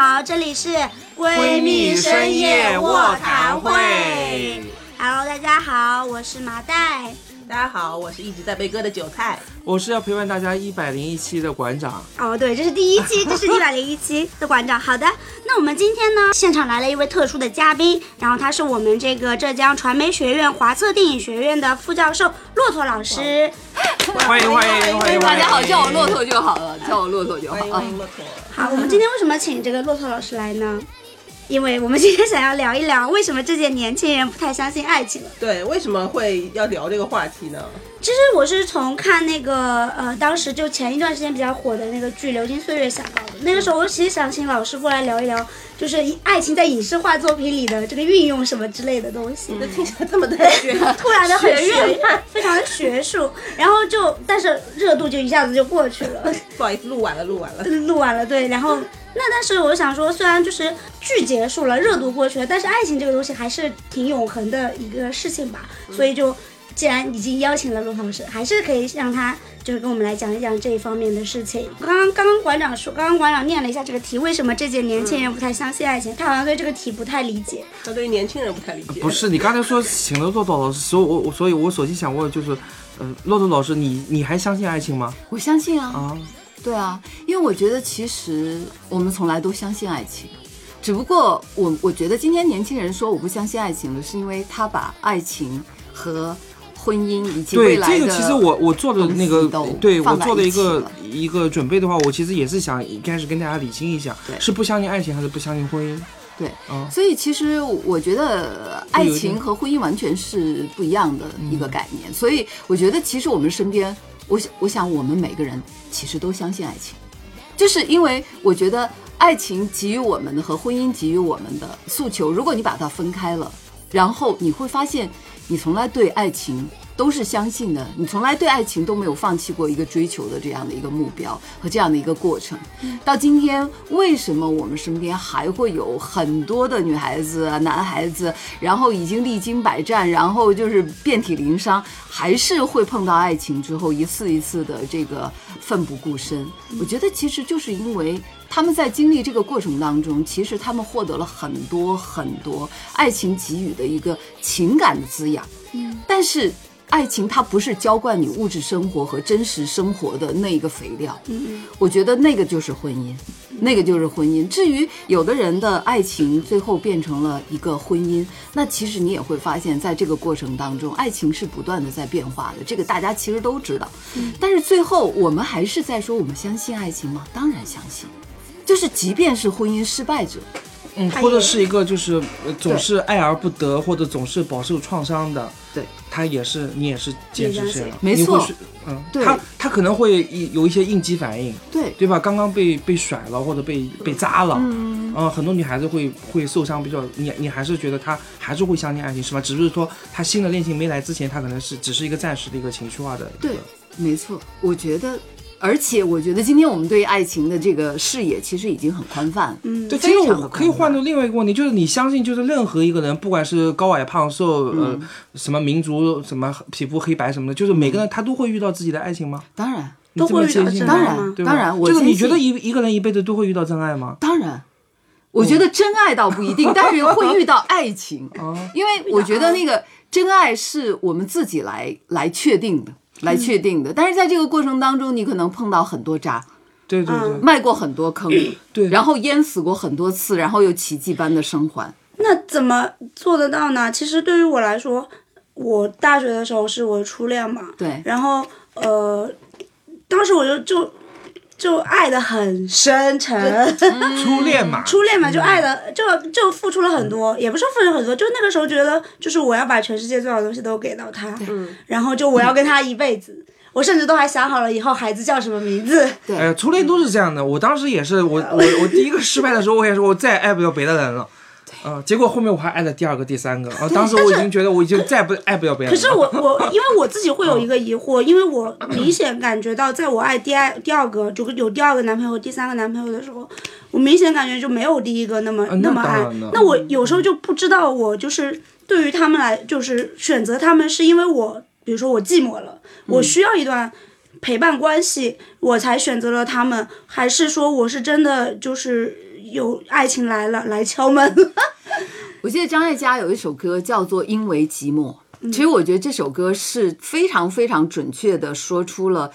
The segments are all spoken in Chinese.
好，这里是闺蜜深夜卧谈会。Hello，大家好，我是麻袋。大家好，我是一直在被割的韭菜。我是要陪伴大家一百零一期的馆长。哦，对，这是第一期，这是一百零一期的馆长。好的，那我们今天呢，现场来了一位特殊的嘉宾，然后他是我们这个浙江传媒学院华策电影学院的副教授骆驼老师。欢迎欢迎欢迎！大家好，叫我骆驼就好了，叫我骆驼就好啊欢。迎骆驼。好，我们今天为什么请这个骆驼老师来呢？因为我们今天想要聊一聊，为什么这些年轻人不太相信爱情了。对，为什么会要聊这个话题呢？其实我是从看那个呃，当时就前一段时间比较火的那个剧《流金岁月》想到的。那个时候我其实想请老师过来聊一聊，就是爱情在影视化作品里的这个运用什么之类的东西。这听起来这么的学，突然的很非常的学术，然后就但是热度就一下子就过去了。不好意思，录完了，录完了。录完了，对，然后那但是我想说，虽然就是剧结束了，热度过去了，但是爱情这个东西还是挺永恒的一个事情吧，所以就既然已经邀请了陆老师，还是可以让他就是跟我们来讲一讲这一方面的事情。刚刚刚刚馆长说，刚刚馆长念了一下这个题，为什么这届年轻人不太相信爱情？他好像对这个题不太理解。他对于年轻人不太理解。不是，你刚才说请了骆驼老师，所以我我所以我首先想问的就是，呃，骆驼老师，你你还相信爱情吗？我相信啊，啊，对啊，因为我觉得其实我们从来都相信爱情，只不过我我觉得今天年轻人说我不相信爱情了，是因为他把爱情和婚姻以及未对，来的这个其实我我做的那个对我做的一个一个准备的话，我其实也是想一开始跟大家理清一下，对。是不相信爱情还是不相信婚姻？对，啊。所以其实我觉得爱情和婚姻完全是不一样的一嗯个概念，所以我觉得其实我们身边，我想我想我们每个人其实都相信爱情，就是因为我觉得爱情给予我们的和婚姻给予我们的诉求，如果你把它分开了，然后你会发现你从来对爱情。都是相信的，你从来对爱情都没有放弃过一个追求的这样的一个目标和这样的一个过程。到今天，为什么我们身边还会有很多的女孩子、啊、男孩子，然后已经历经百战，然后就是遍体鳞伤，还是会碰到爱情之后一次一次的这个奋不顾身？我觉得其实就是因为他们在经历这个过程当中，其实他们获得了很多很多爱情给予的一个情感的滋养。嗯，但是。爱情它不是浇灌你物质生活和真实生活的那一个肥料，嗯，我觉得那个就是婚姻，那个就是婚姻。至于有的人的爱情最后变成了一个婚姻，那其实你也会发现，在这个过程当中，爱情是不断的在变化的，这个大家其实都知道。但是最后我们还是在说，我们相信爱情吗？当然相信，就是即便是婚姻失败者，嗯，或者是一个就是呃总是爱而不得，或者总是饱受创伤的，对，他也是你也是坚持这样，没错你会是，嗯，对他他可能会一有一些应激反应，对对吧？刚刚被被甩了或者被被扎了，嗯，很多女孩子会会受伤比较，你你还是觉得她还是会相信爱情是吧？只是说她新的恋情没来之前，她可能是只是一个暂时的一个情绪化的，对，没错，我觉得。而且我觉得今天我们对爱情的这个视野其实已经很宽泛，嗯，对，其实非常的我可以换到另外一个问题，就是你相信，就是任何一个人，不管是高矮胖瘦，呃，什么民族，什么皮肤黑白什么的，就是每个人他都会遇到自己的爱情吗？当然，都会遇到当然，当然，我就是你觉得一一个人一辈子都会遇到真爱吗？当然，我觉得真爱倒不一定，但是会遇到爱情，因为我觉得那个真爱是我们自己来来确定的，来确定的。但是在这个过程当中，你可能碰到很多渣，对对对，迈过很多坑，对然后淹死过很多次，然后又奇迹般的生还。那怎么做得到呢？其实对于我来说，我大学的时候是我的初恋嘛，对然后呃，当时我就就就爱的很深沉，初恋嘛，初恋嘛，就爱的就就付出了很多，也不是付出很多，就那个时候觉得就是我要把全世界最好的东西都给到他，然后就我要跟他一辈子。我甚至都还想好了以后孩子叫什么名字。哎呀，初恋都是这样的。我当时也是，我我我第一个失败的时候，我也说我再也爱不了别的人了。啊、结果后面我还爱了第二个、第三个啊！当时我已经觉得我已经再不爱不了别人了。可是我 我因为我自己会有一个疑惑，因为我明显感觉到，在我爱第二第二个就有第二个男朋友、第三个男朋友的时候，我明显感觉就没有第一个那么、啊那么爱。那我有时候就不知道，我就是对于他们来，就是选择他们是因为我，比如说我寂寞了，我需要一段。陪伴关系，我才选择了他们，还是说我是真的就是有爱情来了，来敲门。我记得张艾嘉有一首歌叫做《因为寂寞》，其实我觉得这首歌是非常非常准确的说出了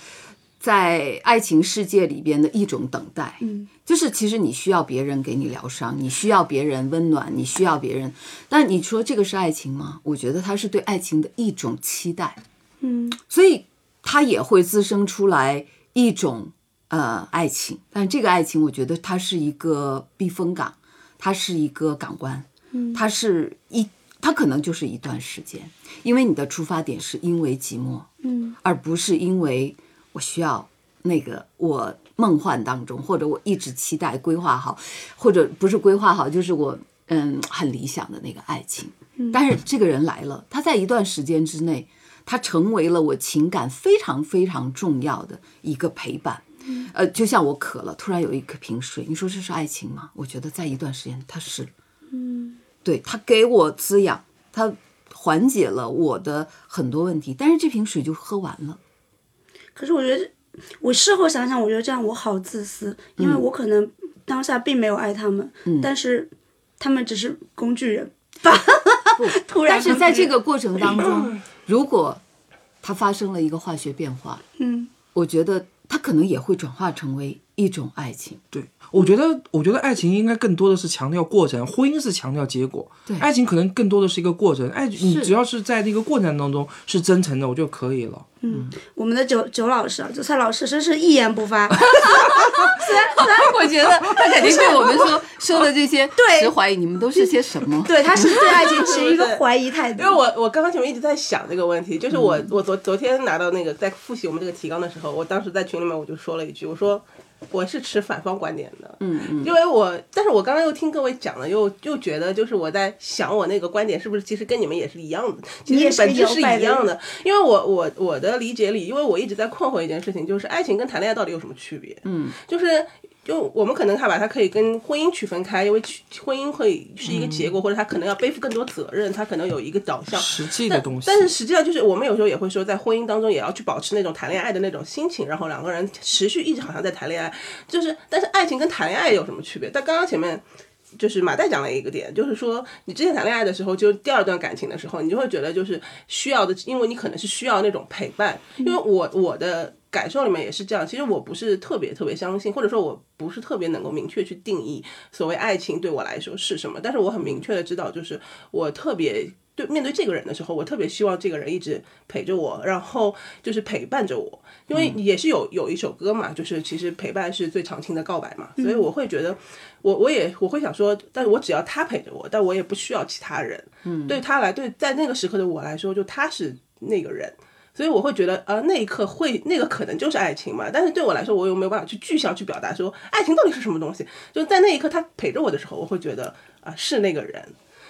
在爱情世界里边的一种等待。嗯，就是其实你需要别人给你疗伤，你需要别人温暖，你需要别人。但你说这个是爱情吗？我觉得它是对爱情的一种期待。嗯，所以它也会滋生出来一种呃爱情，但这个爱情我觉得它是一个避风港，它是一个港湾，嗯，它是一，它可能就是一段时间，因为你的出发点是因为寂寞，嗯，而不是因为我需要那个我梦幻当中，或者我一直期待规划好，或者不是规划好，就是我嗯很理想的那个爱情，但是这个人来了，他在一段时间之内。他成为了我情感非常非常重要的一个陪伴，呃，就像我渴了，突然有一颗瓶水，你说这是爱情吗？我觉得在一段时间它是，嗯，对，它给我滋养，它缓解了我的很多问题，但是这瓶水就喝完了。可是我觉得，我事后想想，我觉得这样我好自私，因为我可能当下并没有爱他们，但是他们只是工具人。突然，但是在这个过程当中，如果它发生了一个化学变化，嗯，我觉得它可能也会转化成为一种爱情。对，我觉得，我觉得爱情应该更多的是强调过程，婚姻是强调结果。对爱情可能更多的是一个过程。爱，你只要是在那个过程当中是真诚的，我就可以了。嗯我们的九九老师啊，九蔡老师真是一言不发。虽然 我觉得他肯定对我们说说的这些 对持怀疑，你们都是些什么？对，他是对爱情持一个怀疑态度。因为我我刚刚前面一直在想这个问题，就是我我昨昨天拿到那个在复习我们这个提纲的时候，我当时在群里面我就说了一句，我说我是持反方观点的，嗯嗯，因为我但是我刚刚又听各位讲了，又又觉得就是我在想我那个观点是不是其实跟你们也是一样的，其实本质是一样的，因为我我我的理解里，因为我一直在困惑一件事情，就是爱情跟谈恋爱到底有什么区别？嗯，就是。就我们可能他把它可以跟婚姻区分开，因为区婚姻会是一个结果，或者他可能要背负更多责任，他可能有一个导向。实际的东西，但是实际上就是我们有时候也会说，在婚姻当中也要去保持那种谈恋爱的那种心情，然后两个人持续一直好像在谈恋爱。就是，但是爱情跟谈恋爱有什么区别？但刚刚前面就是马代讲了一个点，就是说你之前谈恋爱的时候，就第二段感情的时候，你就会觉得就是需要的，因为你可能是需要那种陪伴。因为我我的感受里面也是这样，其实我不是特别特别相信，或者说我不是特别能够明确去定义所谓爱情对我来说是什么，但是我很明确的知道，就是我特别。对，面对这个人的时候，我特别希望这个人一直陪着我，然后就是陪伴着我，因为也是有有一首歌嘛，就是其实陪伴是最长情的告白嘛，所以我会觉得，我我也我会想说，但是我只要他陪着我，但我也不需要其他人，嗯，对他来，对在那个时刻的我来说，就他是那个人。所以我会觉得，呃，那一刻会那个可能就是爱情嘛，但是对我来说，我又没有办法去具象去表达说爱情到底是什么东西。就在那一刻他陪着我的时候，我会觉得啊、是那个人。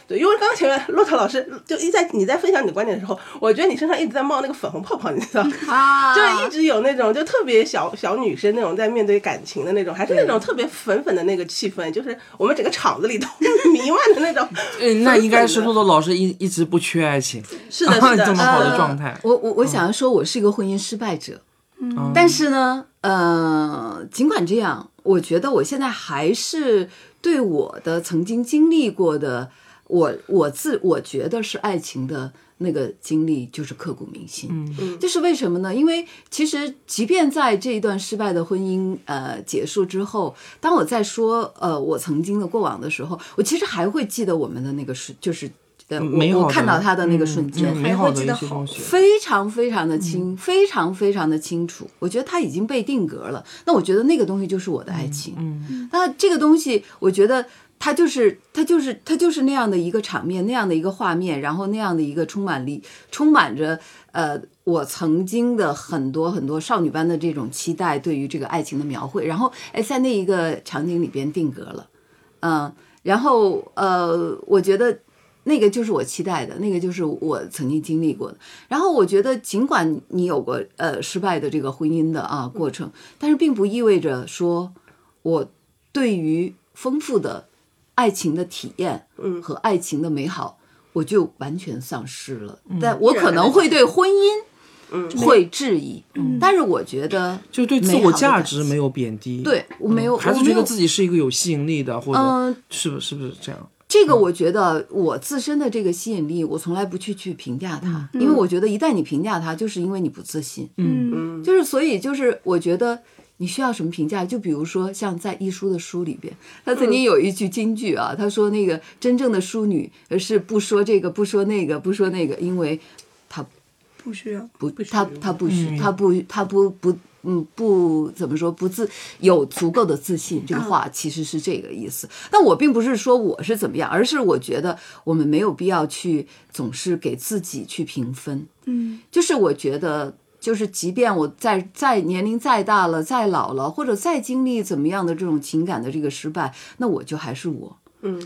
对，因为刚刚前面骆驼老师就一在你在分享你的观点的时候，我觉得你身上一直在冒那个粉红泡泡，你知道吗？啊就一直有那种就特别小小女生那种在面对感情的那种，还是那种特别粉粉的那个气氛，就是我们整个场子里都 弥漫的那种。嗯，那应该是骆驼老师一一直不缺爱情，是的，是的，这么好的状态。我我我想要说，我是一个婚姻失败者，嗯但是呢，呃，尽管这样，我觉得我现在还是对我的曾经经历过的，我我自我觉得是爱情的那个经历，就是刻骨铭心。嗯这是为什么呢？因为其实即便在这一段失败的婚姻呃结束之后，当我在说呃我曾经的过往的时候，我其实还会记得我们的那个是，就是呃美好的我我看到他的那个瞬嗯间，还会记得好。非常非常的清，非常非常的清楚。我觉得他已经被定格了。那我觉得那个东西就是我的爱情。嗯，那这个东西，我觉得它就是它就是它就是那样的一个场面，那样的一个画面，然后那样的一个充满力，充满着呃我曾经的很多很多少女般的这种期待，对于这个爱情的描绘。然后哎，在那一个场景里边定格了。嗯，然后呃，我觉得那个就是我期待的，那个就是我曾经经历过的。然后我觉得，尽管你有过呃失败的这个婚姻的啊过程，但是并不意味着说我对于丰富的爱情的体验，嗯和爱情的美好，我就完全丧失了。但我可能会对婚姻。会质疑。但是我觉得就对自我价值没有贬低，对我没有，还是我觉得自己是一个有吸引力的，或者嗯是不是是不是这样？这个我觉得我自身的这个吸引力，我从来不去去评价它，因为我觉得一旦你评价它，就是因为你不自信。嗯嗯就是所以就是我觉得你需要什么评价？就比如说像在一书的书里边，他曾经有一句金句啊，他说那个真正的淑女呃是不说这个不说那个不说那个，因为她不需要。不她她不需她不她不不。嗯，不怎么说，不自有足够的自信，这个话其实是这个意思。但我并不是说我是怎么样，而是我觉得我们没有必要去总是给自己去评分。嗯就是我觉得，就是即便我再再年龄再大了、再老了，或者再经历怎么样的这种情感的这个失败，那我就还是我。嗯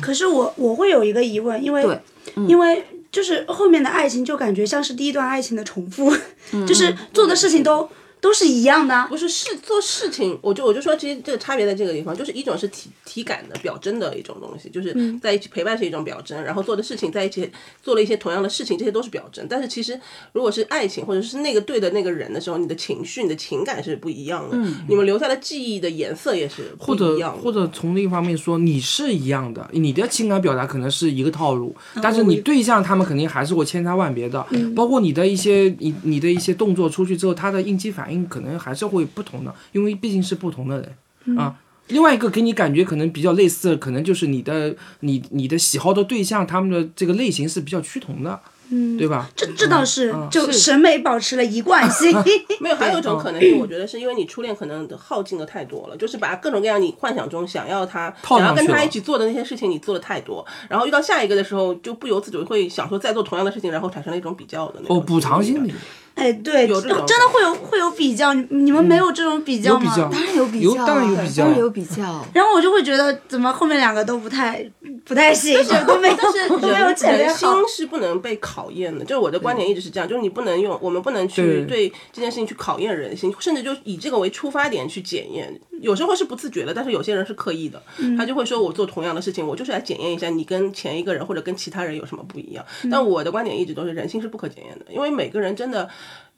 可是我我会有一个疑问，因为对因为就是后面的爱情就感觉像是第一段爱情的重复，嗯就是做的事情都都是一样的。不是事做事情，我就我就说，其实这个差别在这个地方，就是一种是体体感的表征的一种东西，就是在一起陪伴是一种表征，然后做的事情在一起做了一些同样的事情，这些都是表征。但是其实如果是爱情或者是那个对的那个人的时候，你的情绪、你的情感是不一样的，你们留下的记忆的颜色也是不一样的。或者从另一方面说，你是一样的，你的情感表达可能是一个套路，但是你对象他们肯定还是会千差万别的，包括你的一些你你的一些动作出去之后，他的应激反应可能还是会不同的，因为毕竟是不同的人、啊。另外一个给你感觉可能比较类似的，可能就是你的你你的喜好的对象，他们的这个类型是比较趋同的，嗯，对吧？这这倒是，就审美保持了一贯性。没有，还有一种可能性，我觉得是因为你初恋可能耗尽的太多了，就是把各种各样你幻想中想要他想要跟他一起做的那些事情，你做的太多，然后遇到下一个的时候，就不由自主会想说再做同样的事情，然后产生了一种比较的那种哦，补偿心理理。哎，对，有这种真的会有会有比较，你你们没有这种比较吗？有比较当然有比较啊，当然有比较当然有比较。然后我就会觉得，怎么后面两个都不太不太行，就都没有都没有前面人心。是不能被考验的，就是我的观点一直是这样，就是你不能用，我们不能去对对这件事情去考验人心，甚至就以这个为出发点去检验。有时候是不自觉的，但是有些人是刻意的，他就会说我做同样的事情，我就是来检验一下你跟前一个人或者跟其他人有什么不一样。但我的观点一直都是人心是不可检验的，因为每个人真的。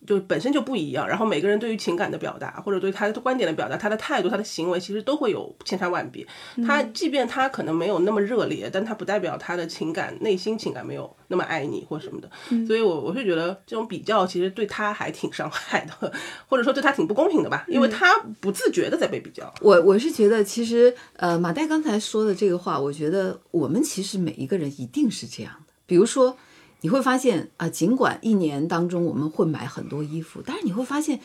就本身就不一样，然后每个人对于情感的表达，或者对他的观点的表达，他的态度、他的行为，其实都会有千差万别。他即便他可能没有那么热烈，但他不代表他的情感、内心情感没有那么爱你或什么的。所以我我是觉得这种比较其实对他还挺伤害的，或者说对他挺不公平的吧，因为他不自觉的在被比较。我我是觉得，其实呃，马代刚才说的这个话，我觉得我们其实每一个人一定是这样的。比如说，你会发现啊、尽管一年当中我们会买很多衣服，但是你会发现，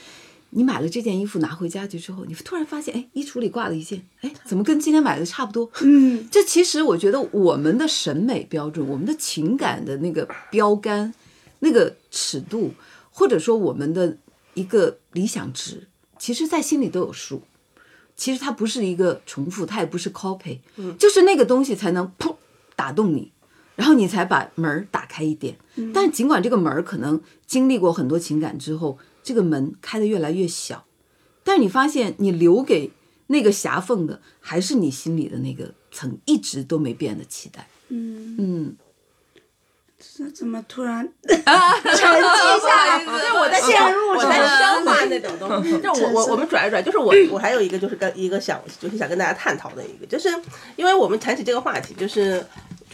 你买了这件衣服拿回家去之后，你突然发现，哎，衣橱里挂了一件，哎，怎么跟今天买的差不多？嗯，这其实我觉得我们的审美标准，我们的情感的那个标杆、那个尺度，或者说我们的一个理想值，其实在心里都有数。其实它不是一个重复，它也不是 copy，、就是那个东西才能砰打动你，然后你才把门儿打开一点。但尽管这个门儿可能经历过很多情感之后，这个门开的越来越小，但是你发现你留给那个狭缝的，还是你心里的那个曾一直都没变的期待。嗯嗯，这怎么突然 沉寂下来？对，我在陷入我 在沉思消化那种东西。就我我我们转一转，就是我我还有一个就是跟一个想就是想跟大家探讨的一个，就是因为我们谈起这个话题，就是。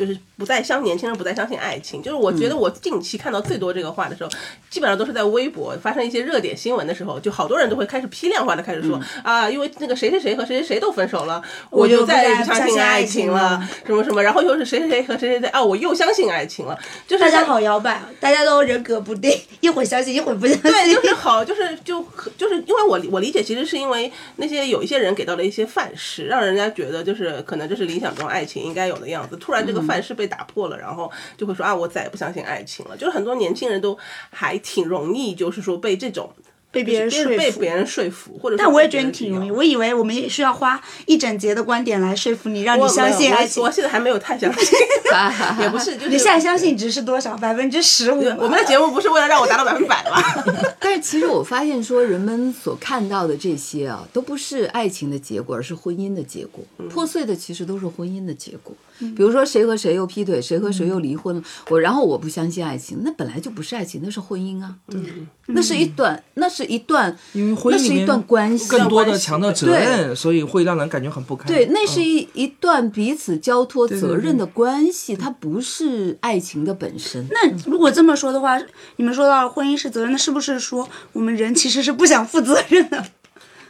就是不再相年轻人不再相信爱情，就是我觉得我近期看到最多这个话的时候，基本上都是在微博发生一些热点新闻的时候，就好多人都会开始批量化的开始说、啊，因为那个谁谁谁和谁谁谁都分手了，我就再再也不相信信爱爱情情了了，什么什么，然后又是谁谁谁和谁谁谁啊，我又相信爱情了，就是大家好摇摆，啊，大家都人格不定，一会儿相信，一会儿不相信。对，就是好，就是就就是因为我我理解，其实是因为那些有一些人给到了一些范式，让人家觉得就是可能这是理想中爱情应该有的样子。突然这个范式被打破了，然后就会说啊，我再也不相信爱情了。就是很多年轻人都还挺容易，就是说被这种。被别人是说服。被别人说服，或者但我也觉得你挺容易，我以为我们也需要花一整节的观点来说服你，让你相信爱情我。我现在还没有太相信，也不是，就是你现在相信值是多少？百分之十五。我们的节目不是为了让我达到百分百吗？但是其实我发现说，人们所看到的这些啊，都不是爱情的结果，而是婚姻的结果。破碎的其实都是婚姻的结果。比如说谁和谁又劈腿，谁和谁又离婚了，我然后我不相信爱情，那本来就不是爱情，那是婚姻啊。那是一段，那是一段，因为婚姻那是一段关系，更多的强调责任，所以会让人感觉很不堪。对，那是嗯一、一段彼此交托责任的关系，它不是爱情的本身。那如果这么说的话，你们说到婚姻是责任，那是不是说我们人其实是不想负责任的？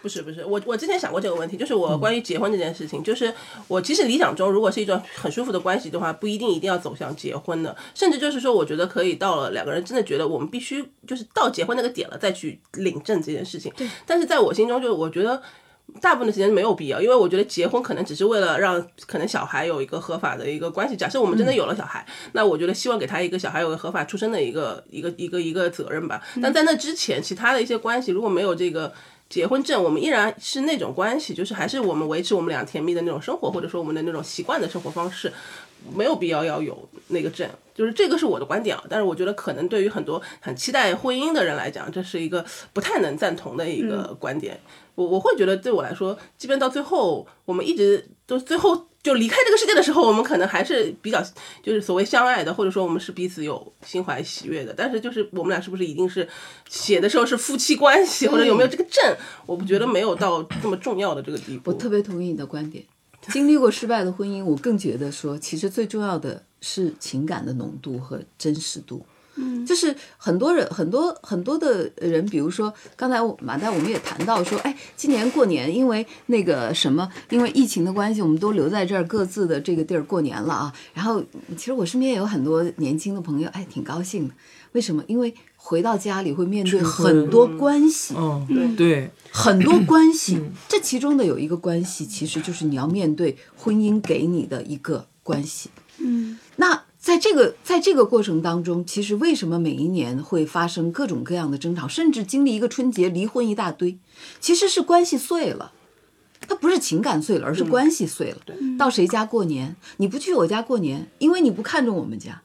不是不是，我我之前想过这个问题，就是我关于结婚这件事情，就是我其实理想中，如果是一种很舒服的关系的话，不一定一定要走向结婚的，甚至就是说，我觉得可以到了两个人真的觉得我们必须就是到结婚那个点了，再去领证这件事情。对。但是在我心中，就是我觉得。大部分的时间没有必要，因为我觉得结婚可能只是为了让可能小孩有一个合法的一个关系。假设我们真的有了小孩，那我觉得希望给他一个小孩有个合法出生的一个一个一个一个责任吧。但在那之前，其他的一些关系如果没有这个结婚证，我们依然是那种关系，就是还是我们维持我们俩甜蜜的那种生活，或者说我们的那种习惯的生活方式，没有必要要有那个证。就是这个是我的观点啊，但是我觉得可能对于很多很期待婚姻的人来讲，这是一个不太能赞同的一个观点。我我会觉得对我来说，即便到最后我们一直都最后就离开这个世界的时候，我们可能还是比较就是所谓相爱的，或者说我们是彼此有心怀喜悦的。但是就是我们俩是不是一定是写的时候是夫妻关系，或者有没有这个证，我不觉得没有到这么重要的这个地步。我特别同意你的观点。经历过失败的婚姻，我更觉得说，其实最重要的是情感的浓度和真实度。嗯，就是很多人，很多很多的人，比如说刚才我马代我们也谈到说，哎，今年过年因为那个什么，因为疫情的关系，我们都留在这儿各自的这个地儿过年了啊。然后其实我身边也有很多年轻的朋友，哎，挺高兴的。为什么？因为回到家里会面对很多关系，嗯，对，很多关系，这其中的有一个关系，其实就是你要面对婚姻给你的一个关系。嗯，那在这个在这个过程当中，其实为什么每一年会发生各种各样的争吵，甚至经历一个春节离婚一大堆，其实是关系碎了。它不是情感碎了，而是关系碎了。到谁家过年，你不去我家过年，因为你不看重我们家，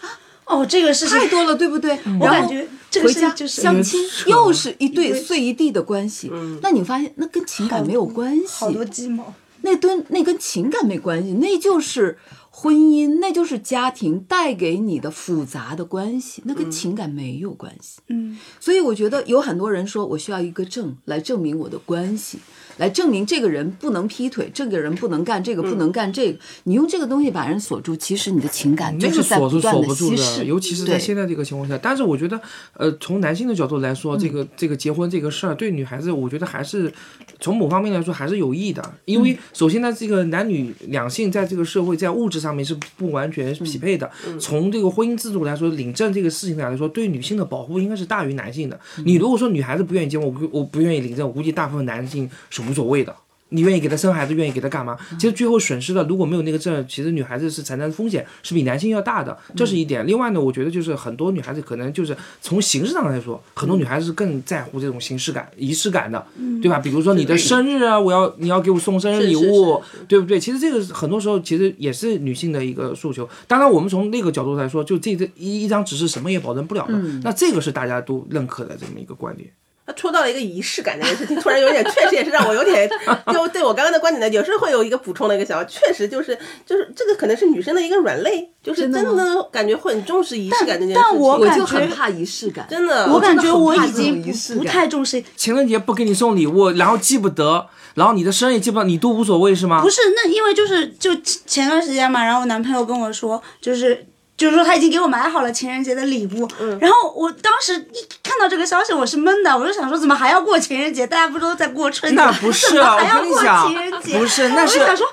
啊哦，这个事情太多了，对不对？我感然后觉这个回家就是相亲又是一对对碎一地的关系，那你发现那跟情感没有关系，好多鸡毛。那跟那跟情感没关系，那就是婚姻，那就是家庭带给你的复杂的关系，那跟情感没有关系。嗯，所以我觉得有很多人说我需要一个证来证明我的关系，来证明这个人不能劈腿，这个人不能干这个，不能干这个。你用这个东西把人锁住，其实你的情感就那个是在锁是不断的锁不住的，稀释，尤其是在现在这个情况下。但是我觉得，呃，从男性的角度来说，这个这个结婚这个事儿，对女孩子，我觉得还是从某方面来说还是有益的。因为首先呢，这个男女两性在这个社会在物质上面是不完全匹配的。从这个婚姻制度来说，领证这个事情来说，对女性的保护应该是大于男性的。你如果说女孩子不愿意结婚，我不我不愿意领证，我估计大部分男性是无所谓的。你愿意给他生孩子，愿意给他干嘛？其实最后损失的，如果没有那个证，其实女孩子是承担的风险是比男性要大的，这是一点。另外呢，我觉得就是很多女孩子可能就是从形式上来说，很多女孩子是更在乎这种形式感、仪式感的，对吧？比如说你的生日啊，我要你要给我送生日礼物，对不对？其实这个很多时候其实也是女性的一个诉求。当然，我们从那个角度来说，就这这一一张纸是什么也保证不了的。那这个是大家都认可的这么一个观点。他戳到了一个仪式感这件事情，突然有点，确实也是让我有点，就对我刚刚的观点呢，有时候会有一个补充的一个想法，确实就是就是这个可能是女生的一个软肋，就是真真的感觉会很重视仪式感这件事情。但我感觉很怕仪式感，真的，我感觉我已经不太重视，情人节不给你送礼物，然后记不得，然后你的生日也记不得，你都无所谓是吗？不是那因为就是就前段时间嘛，然后我男朋友跟我说，就是。就是说他已经给我买好了情人节的礼物，然后我当时一看到这个消息，我是懵的，我就想说怎么还要过情人节？大家不都在过春节？那不是啊 还要过我跟你讲情人节？不是那是我想说，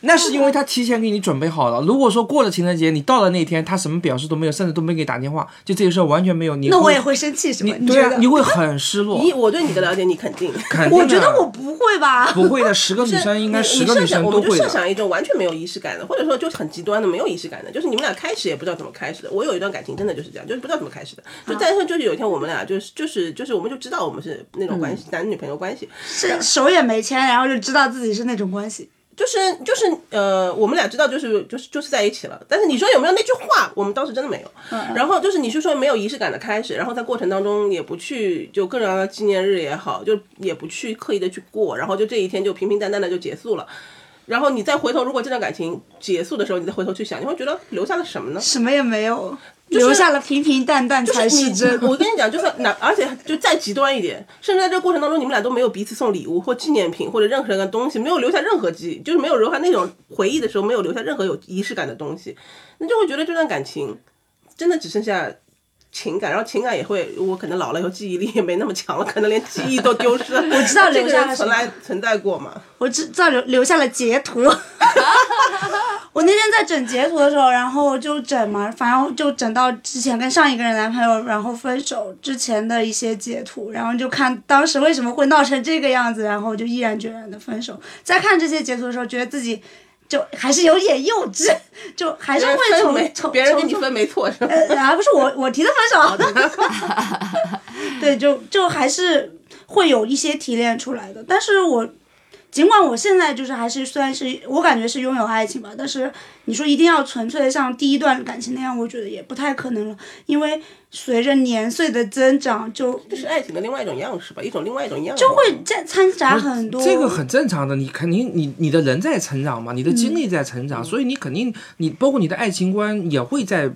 那是因为他提前给你准备好了。如果说过了情人节，你到了那天，他什么表示都没有，甚至都没给你打电话，就这个事儿完全没有，你那我也会生气，是你吗？你觉得？，对啊你会很失落。你我对你的了解，你肯定。肯定我觉得我不会吧。不会的，十个女生应该你十个女生都会我们就。设想一种完全没有仪式感的，或者说就是很极端的没有仪式感的，就是你们俩开始也不知道怎么开始的。我有一段感情真的就是这样，就是不知道怎么开始的。就但是就是有一天我们俩就是就是就是我们就知道我们是那种关系，男女朋友关系，是手也没牵，然后就知道自己是那种关系。就是就是呃，我们俩知道就是就是就是在一起了。但是你说有没有那句话，我们当时真的没有。然后就是你是说没有仪式感的开始，然后在过程当中也不去就各种各样的纪念日也好，就也不去刻意的去过，然后就这一天就平平淡淡的就结束了。然后你再回头，如果这段感情结束的时候，你再回头去想，你会觉得留下了什么呢？什么也没有，留下了平平淡淡才就是真。我跟你讲，就是哪，而且就再极端一点，甚至在这个过程当中，你们俩都没有彼此送礼物或纪念品或者任何一个东西，没有留下任何记忆，就是没有留下那种回忆的时候，没有留下任何有仪式感的东西，你就会觉得这段感情真的只剩下。情感，然后情感也会，我可能老了以后记忆力也没那么强了，可能连记忆都丢失了。我知道留下了什么人存来存在过嘛？我知知道留留下了截图。我那天在整截图的时候，然后就整嘛，反正就整到之前跟上一个人男朋友然后分手之前的一些截图，然后就看当时为什么会闹成这个样子，然后就毅然决然的分手。在看这些截图的时候，觉得自己就还是有点幼稚，就还是会从从别人跟你分没错是吧？呃，还不是我我提的分手，对，就就还是会有一些提炼出来的。但是我尽管我现在就是还是虽然是我感觉是拥有爱情吧，但是你说一定要纯粹的像第一段感情那样，我觉得也不太可能了，因为随着年岁的增长，就这是爱情的另外一种样式吧，一种另外一种样式。就会掺掺杂很多。这个很正常的，你肯定你你的人在成长嘛，你的经历在成嗯长，所以你肯定你包括你的爱情观也会在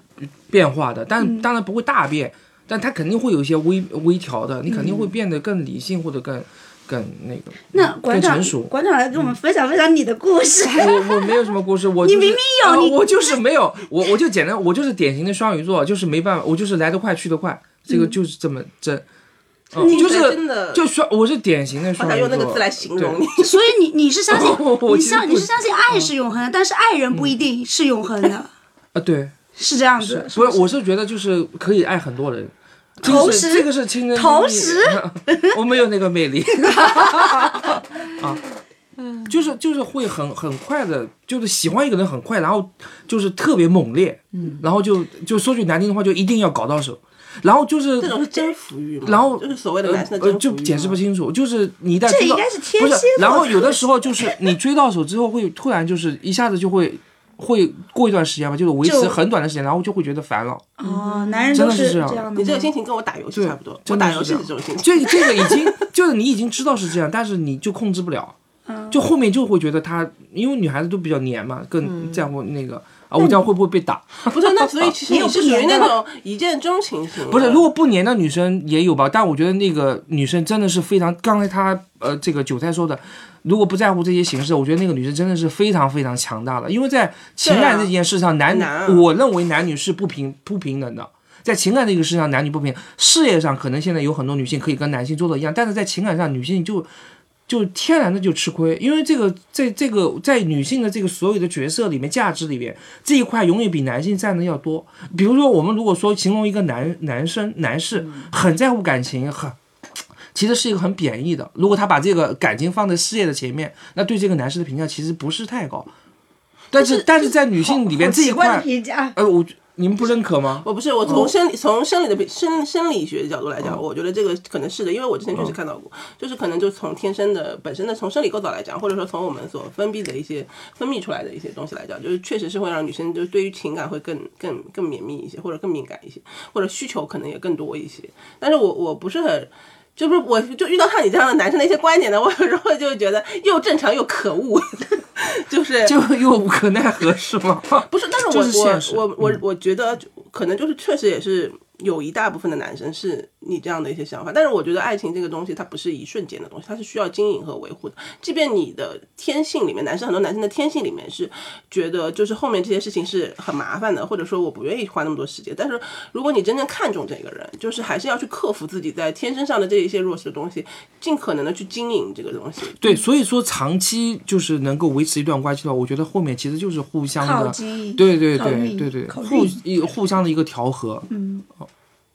变化的，但嗯当然不会大变，但它肯定会有一些微微调的，你肯定会变得更理性或者更更那个那馆长更成熟。馆长来跟我们分享分享你的故事。我我没有什么故事，我、就是、明明有你啊我就是没有，我我就简单，我就是典型的双鱼座，就是没办法，我就是来得快去得快，这个就是这么真，嗯，就真的是就说，我是典型的好双鱼座。想用那个字来形容你。所以你你是相信 我你相你是相信爱是永恒的，但是爱人不一定是永恒的，啊，对，是这样子。不是，我是觉得就是可以爱很多人。这个同时这个是亲身经历同时，我没有那个魅力。啊，就是就是会很很快的，就是喜欢一个人很快，然后就是特别猛烈，嗯，然后就就说句难听的话，就一定要搞到手，然后就是这种是征服欲嘛，然后就是所谓的男生的呃征服欲嘛就解释不清楚，就是你一旦追到这应该是天不是蝎，然后有的时候就是你追到手之后会突然就是一下子就会会过一段时间吧，就是维持很短的时间，然后就会觉得烦了。哦，男人真的是这样样的。你这个心情跟我打游戏差不多，我打游戏的这种心情。这这个已经就是你已经知道是这样，但是你就控制不了，嗯就后面就会觉得他，因为女孩子都比较黏嘛，嗯更在乎那个啊，我这样会不会被打？不是，那所以其实 你是属于那种一见钟情型。不是，如果不粘的女生也有吧，但我觉得那个女生真的是非常，刚才她呃这个韭菜说的，如果不在乎这些形式，我觉得那个女生真的是非常非常强大的，因为在情感这件事上，男女、啊我认为男女是不平不平等的。在情感这个事上，男女不平。事业上可能现在有很多女性可以跟男性做的一样，但是在情感上，女性就就天然的就吃亏，因为这个在这个在女性的这个所有的角色里面、价值里面这一块永远比男性占的要多。比如说，我们如果说形容一个男男生男士很在乎感情，很其实是一个很贬义的。如果他把这个感情放在事业的前面，那对这个男士的评价其实不是太高。但是但是在女性里面这一块，评价。呃，我你们不认可吗？我不是我从生理从生理的生生理学角度来讲，哦我觉得这个可能是的，因为我之前确实看到过，就是可能就从天生的本身的从生理构造来讲，或者说从我们所分泌的一些分泌出来的一些东西来讲，就是确实是会让女生就是对于情感会更更更绵密一些，或者更敏感一些，或者需求可能也更多一些。但是我我不是很。就是我就遇到像你这样的男生的一些观点呢，我有时候就会觉得又正常又可恶，就是就又无可奈何是吗？不是，但是我是我我我我觉得可能就是确实也是有一大部分的男生是你这样的一些想法，但是我觉得爱情这个东西它不是一瞬间的东西，它是需要经营和维护的。即便你的天性里面，男生很多男生的天性里面是觉得就是后面这些事情是很麻烦的，或者说我不愿意花那么多时间。但是如果你真正看重这个人，就是还是要去克服自己在天生上的这一些弱势的东西，尽可能的去经营这个东西。对，所以说长期就是能够维持一段关系的话，我觉得后面其实就是互相的，近，对对对对对，互一互相的一个调和。嗯，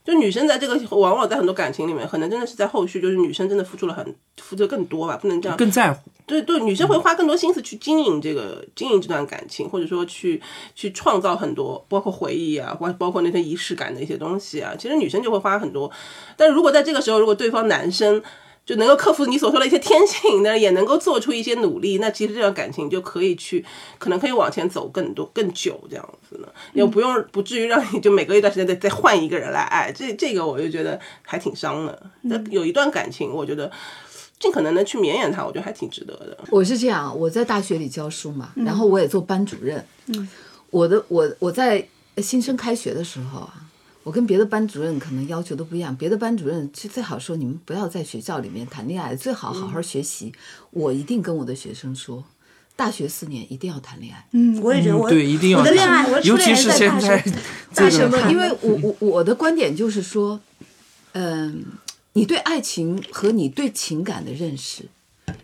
就女生在这个往往在很多感情里面，可能真的是在后续，就是女生真的付出了很付出更多吧，不能这样。更在乎。对对，女生会花更多心思去经营这个经营这段感情，或者说去去创造很多，包括回忆啊，包包括那些仪式感的一些东西啊。其实女生就会花很多，但是如果在这个时候，如果对方男生就能够克服你所说的一些天性，那也能够做出一些努力，那其实这段感情就可以去，可能可以往前走更多更久这样子呢，也不用不至于让你就每隔一段时间再再换一个人来爱，这这个我就觉得还挺伤的。那有一段感情，我觉得尽可能的去绵延它，我觉得还挺值得的。我是这样，我在大学里教书嘛，然后我也做班主任。嗯，我的我我在新生开学的时候啊，我跟别的班主任可能要求都不一样。别的班主任就最好说你们不要在学校里面谈恋爱，最好好好学习。我一定跟我的学生说，大学四年一定要谈恋爱。嗯，我也觉得我对，一定要我的恋爱，我的初尤其恋是现在在大学这大学因为我我我的观点就是说，嗯，你对爱情和你对情感的认识，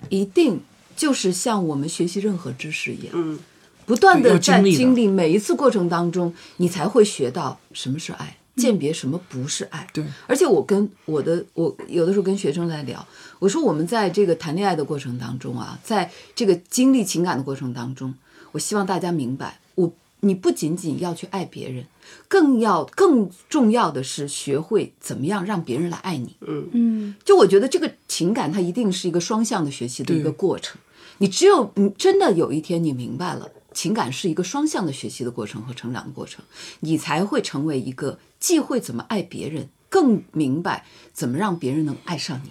一定就是像我们学习任何知识一样，嗯，不断的在经历每一次过程当中，你才会学到什么是爱，鉴别什么不是爱。对，而且我跟我的我有的时候跟学生在聊，我说我们在这个谈恋爱的过程当中啊，在这个经历情感的过程当中，我希望大家明白，我你不仅仅要去爱别人，更要更重要的是学会怎么样让别人来爱你。嗯嗯，就我觉得这个情感它一定是一个双向的学习的一个过程。你只有你真的有一天你明白了，情感是一个双向的学习的过程和成长的过程，你才会成为一个既会怎么爱别人，更明白怎么让别人能爱上你。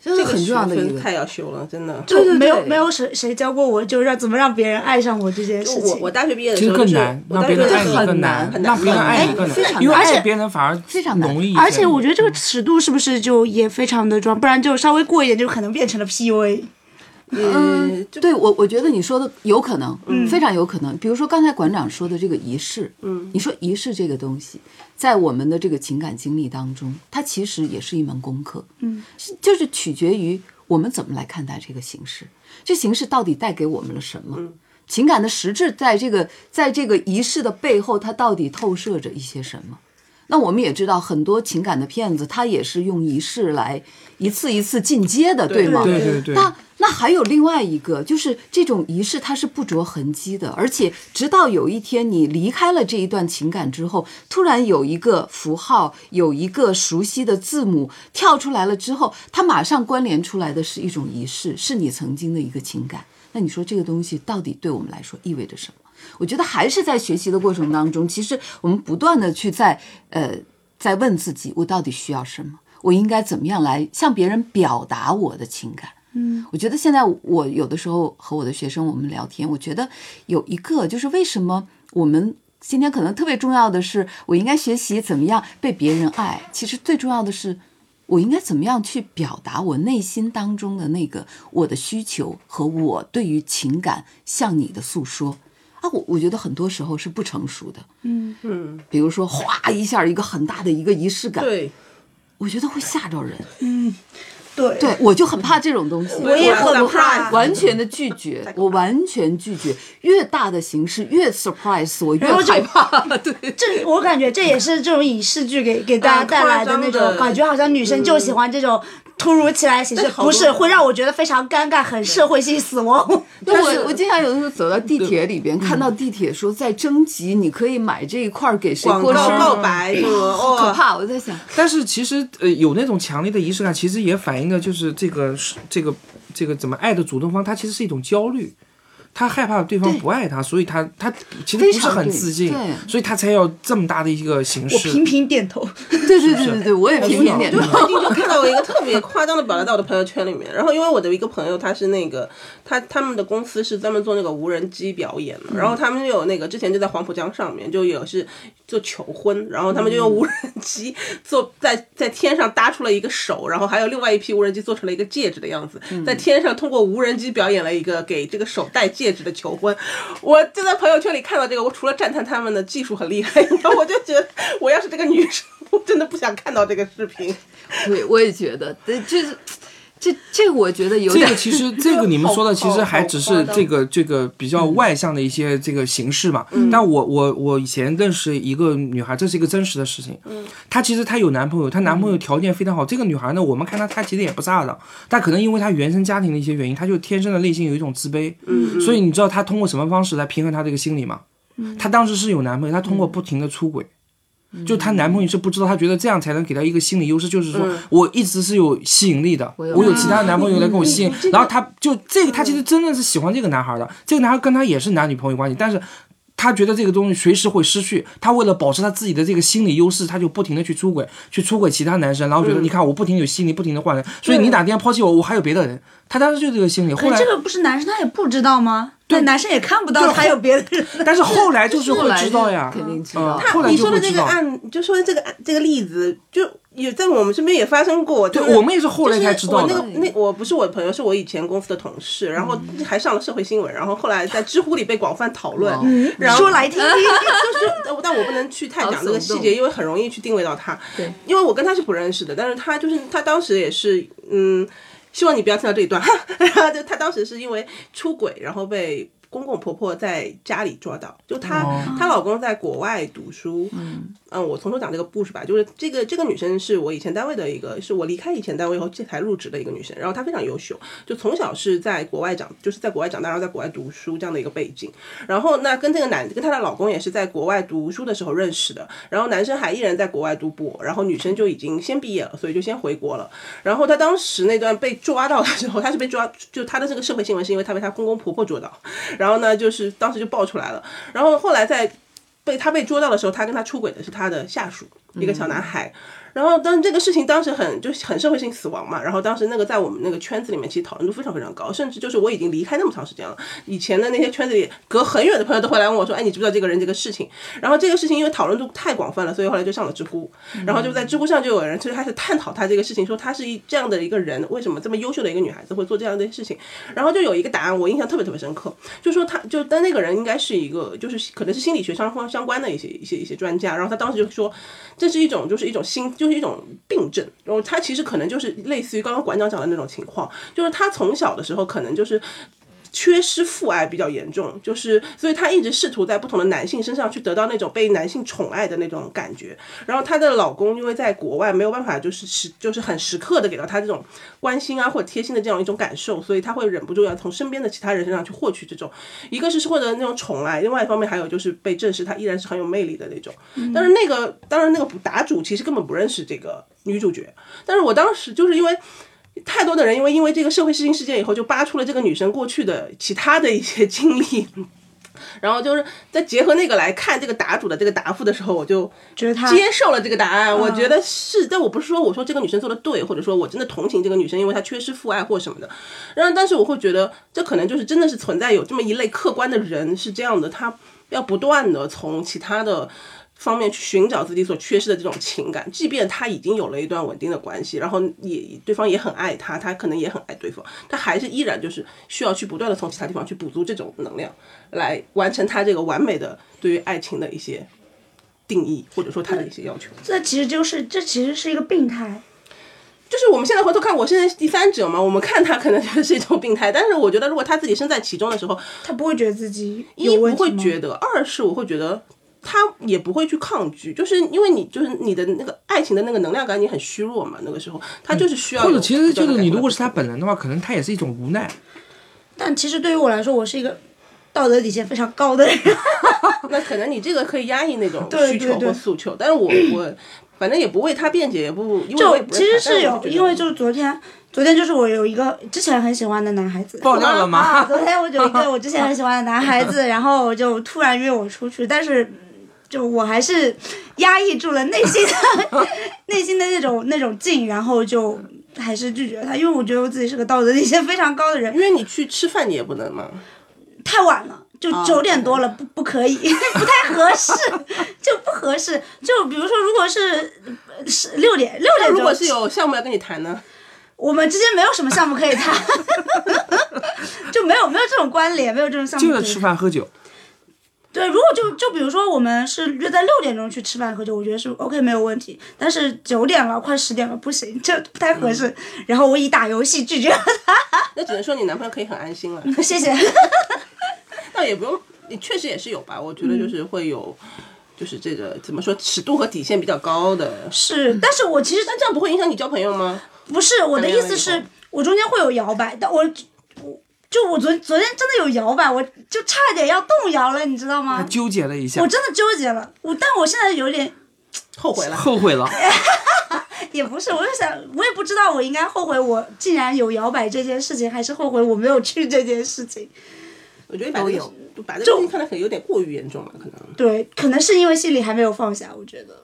这是这个很重要的一个。太要修了，真的。就对对对没有没有谁谁教过我，就让怎么让别人爱上我这件事情。我我大学毕业的时候就更难，我大学让别人爱很你更难，很让别人爱你更非常难，因为且爱别人反而非常难容易。而且我觉得这个尺度是不是就也非常的重要，不然就稍微过一点就可能变成了 PUA。嗯，对我，我觉得你说的有可能，非常有可能。比如说刚才馆长说的这个仪式，嗯，你说仪式这个东西，在我们的这个情感经历当中，它其实也是一门功课，嗯，就是取决于我们怎么来看待这个形式，这形式到底带给我们了什么？情感的实质在这个在这个仪式的背后，它到底透射着一些什么？那我们也知道，很多情感的骗子，他也是用仪式来一次一次进阶的，对吗？对对对那那还有另外一个，就是这种仪式它是不着痕迹的，而且直到有一天你离开了这一段情感之后，突然有一个符号，有一个熟悉的字母跳出来了之后，它马上关联出来的是一种仪式，是你曾经的一个情感。那你说这个东西到底对我们来说意味着什么？我觉得还是在学习的过程当中，其实我们不断的去在呃在问自己，我到底需要什么？我应该怎么样来向别人表达我的情感？嗯，我觉得现在我有的时候和我的学生我们聊天，我觉得有一个就是为什么我们今天可能特别重要的是，我应该学习怎么样被别人爱。其实最重要的是，我应该怎么样去表达我内心当中的那个我的需求和我对于情感向你的诉说。啊，我我觉得很多时候是不成熟的，嗯嗯，比如说哗一下一个很大的一个仪式感，对，我觉得会吓着人。嗯对对，我就很怕这种东西，我也很怕完全的拒 绝，我完全拒绝。越大的形式越 surprise，我越害怕。对，这我感觉这也是这种影视剧给给大家带来的那种感觉，好像女生就喜欢这种突如其来的形式，不是会让我觉得非常尴尬，很社会性死亡。那我我经常有的时候走到地铁里边，看到地铁说在征集，你可以买这一块儿给谁广告过生日，告白，好可怕！我在想，但是其实呃有那种强烈的仪式感，其实也反映的就是这个是这个这个怎么爱的主动方，他其实是一种焦虑。他害怕对方不爱他，所以他他其实不是很自信，所以他才要这么大的一个形我式。频频点头。对对对对对，我也频频点就头。最近就看到我一个特别夸张的表达在我的朋友圈里面，然后因为我的一个朋友他是那个他他们的公司是专门做那个无人机表演的，然后他们就有那个之前就在黄浦江上面就有是做求婚，然后他们就用无人机做在在天上搭出了一个手，然后还有另外一批无人机做成了一个戒指的样子，在天上通过无人机表演了一个给这个手戴戒戒指的求婚。我就在朋友圈里看到这个，我除了赞叹他们的技术很厉害，然后我就觉得我要是这个女生，我真的不想看到这个视频。我我也觉得，对，就是这这个我觉得有点这个其实 这个你们说的其实还只是这个这个比较外向的一些这个形式嘛。但我我我以前认识一个女孩，这是一个真实的事情。她其实她有男朋友，她男朋友条件非常好。这个女孩呢，我们看她她其实也不差的，但可能因为她原生家庭的一些原因，她就天生的内心有一种自卑。所以你知道她通过什么方式来平衡她这个心理吗？她当时是有男朋友，她通过不停的出轨。就她男朋友是不知道，她觉得这样才能给她一个心理优势，就是说我一直是有吸引力的，我有有其他男朋友来跟我吸引，然后她就这个，她其实真的是喜欢这个男孩的，这个男孩跟她也是男女朋友关系，但是。她觉得这个东西随时会失去，他为了保持他自己的这个心理优势，他就不停的去出轨，去出轨其他男生，然后觉得、你看我不停有吸引力，不停的换人，所以你哪天抛弃我，我还有别的人。他当时就这个心理，后来这个不是男生他也不知道吗？对，男生也看不到他有别的人。但是后来就是会知道呀，肯定知嗯道。后来你说的。这个案，就说的这个案这个例子，就也在我们身边也发生过。对，就是我们也是后来才知道的。就是我那个那我不是我的朋友，是我以前公司的同事，然后还上了社会新闻，然后后来在知乎里被广泛讨论。嗯然后说来听听。就是，呃但我不能去太讲这个细节，因为很容易去定位到他。对，因为我跟他是不认识的，但是他就是他当时也是，嗯，希望你不要听到这一段。然后就他当时是因为出轨，然后被公公婆婆在家里抓到，就她哦她老公在国外读书。嗯我从头讲这个故事吧，就是这个这个女生是我以前单位的一个，是我离开以前单位以后这才入职的一个女生，然后她非常优秀，就从小是在国外长，就是在国外长大，然后在国外读书这样的一个背景。然后那跟这个男跟她的老公也是在国外读书的时候认识的，然后男生还依然在国外读博，然后女生就已经先毕业了，所以就先回国了。然后她当时那段被抓到的时候，她是被抓，就她的这个社会新闻是因为她被她公公婆婆捉到，然后呢就是当时就爆出来了，然后后来在被他被捉到的时候，他跟他出轨的是他的下属，一个小男孩。然后，但这个事情当时很就很社会性死亡嘛，然后当时那个在我们那个圈子里面，其实讨论度非常非常高，甚至就是我已经离开那么长时间了，以前的那些圈子里隔很远的朋友都会来问我说，哎，你知不知道这个人这个事情？然后这个事情因为讨论度太广泛了，所以后来就上了知乎，然后就在知乎上就有人就开始探讨他这个事情，说他是一这样的一个人，为什么这么优秀的一个女孩子会做这样的事情？然后就有一个答案我印象特别特别深刻，就说他就但那个人应该是一个就是可能是心理学相关相关的一些一些一些专家，然后他当时就说这是一种就是一种心就就是一种病症，然后他其实可能就是类似于刚刚馆长讲的那种情况，就是他从小的时候可能就是。缺失父爱比较严重，就是所以她一直试图在不同的男性身上去得到那种被男性宠爱的那种感觉。然后她的老公因为在国外没有办法，就是时就是很时刻的给到她这种关心啊或者贴心的这样一种感受，所以她会忍不住要从身边的其他人身上去获取这种，一个是获得那种宠爱，另外一方面还有就是被证实她依然是很有魅力的那种。但是那个当然那个打主其实根本不认识这个女主角，但是我当时就是因为。太多的人因为因为这个社会事情事件以后，就扒出了这个女生过去的其他的一些经历，然后就是再结合那个来看这个答主的这个答复的时候，我就觉得他接受了这个答案。我觉得是，但我不是说我说这个女生做的对，或者说我真的同情这个女生，因为她缺失父爱或什么的。然后，但是我会觉得这可能就是真的是存在有这么一类客观的人是这样的，他要不断的从其他的。方面去寻找自己所缺失的这种情感，即便他已经有了一段稳定的关系，然后也对方也很爱他，他可能也很爱对方，他还是依然就是需要去不断的从其他地方去补足这种能量，来完成他这个完美的对于爱情的一些定义，或者说他的一些要求。这其实就是这其实是一个病态。就是我们现在回头看，我现在是第三者嘛，我们看他可能就是一种病态，但是我觉得如果他自己身在其中的时候，他不会觉得自己一不会觉得，二是我会觉得他也不会去抗拒，就是因为你就是你的那个爱情的那个能量感，你很虚弱嘛，那个时候他就是需要有或者其实就是你如果是是他本人的话，可能他也是一种无奈。但其实对于我来说，我是一个道德底线非常高的人。那可能你这个可以压抑那种对需求对对。或诉求，但是我我反正也不为他辩解，也不因为我就也不其实是有，因为就是昨天，昨天就是我有一个之前很喜欢的男孩子，爆料了吗？啊，昨天我有一个我之前很喜欢的男孩子，然后就突然约我出去，但是就我还是压抑住了内心的 内心的那种那种劲，然后就还是拒绝他，因为我觉得我自己是个道德底线非常高的人因，为你去吃饭你也不能嘛，太晚了。就哦九点多了，不不可以，不太合适，就不合适。就比如说，如果是呃是六点六点如果是有项目要跟你谈呢？我们之间没有什么项目可以谈，就没有没有这种关联，没有这种项目可以谈。就要吃饭喝酒。对，如果就就比如说我们是约在六点钟去吃饭喝酒，我觉得是 OK 没有问题。但是九点了，快十点了，不行，这不太合适。然后我以打游戏拒绝了 那只能说你男朋友可以很安心了，他，谢谢。那也不用，你确实也是有吧？我觉得就是会有，就是这个怎么说，尺度和底线比较高的。是，但是我其实但这样不会影响你交朋友吗？不是我的意思是，我中间会有摇摆，但我我就我昨昨天真的有摇摆，我就差点要动摇了，你知道吗？纠结了一下我，真的纠结了，我但我现在有点后悔了。后悔了。也不是，我就想，我也不知道我应该后悔我竟然有摇摆这件事情，还是后悔我没有去这件事情。我觉得你把这个都有把这个东西看得很有点过于严重了，可能对，可能是因为心里还没有放下，我觉得。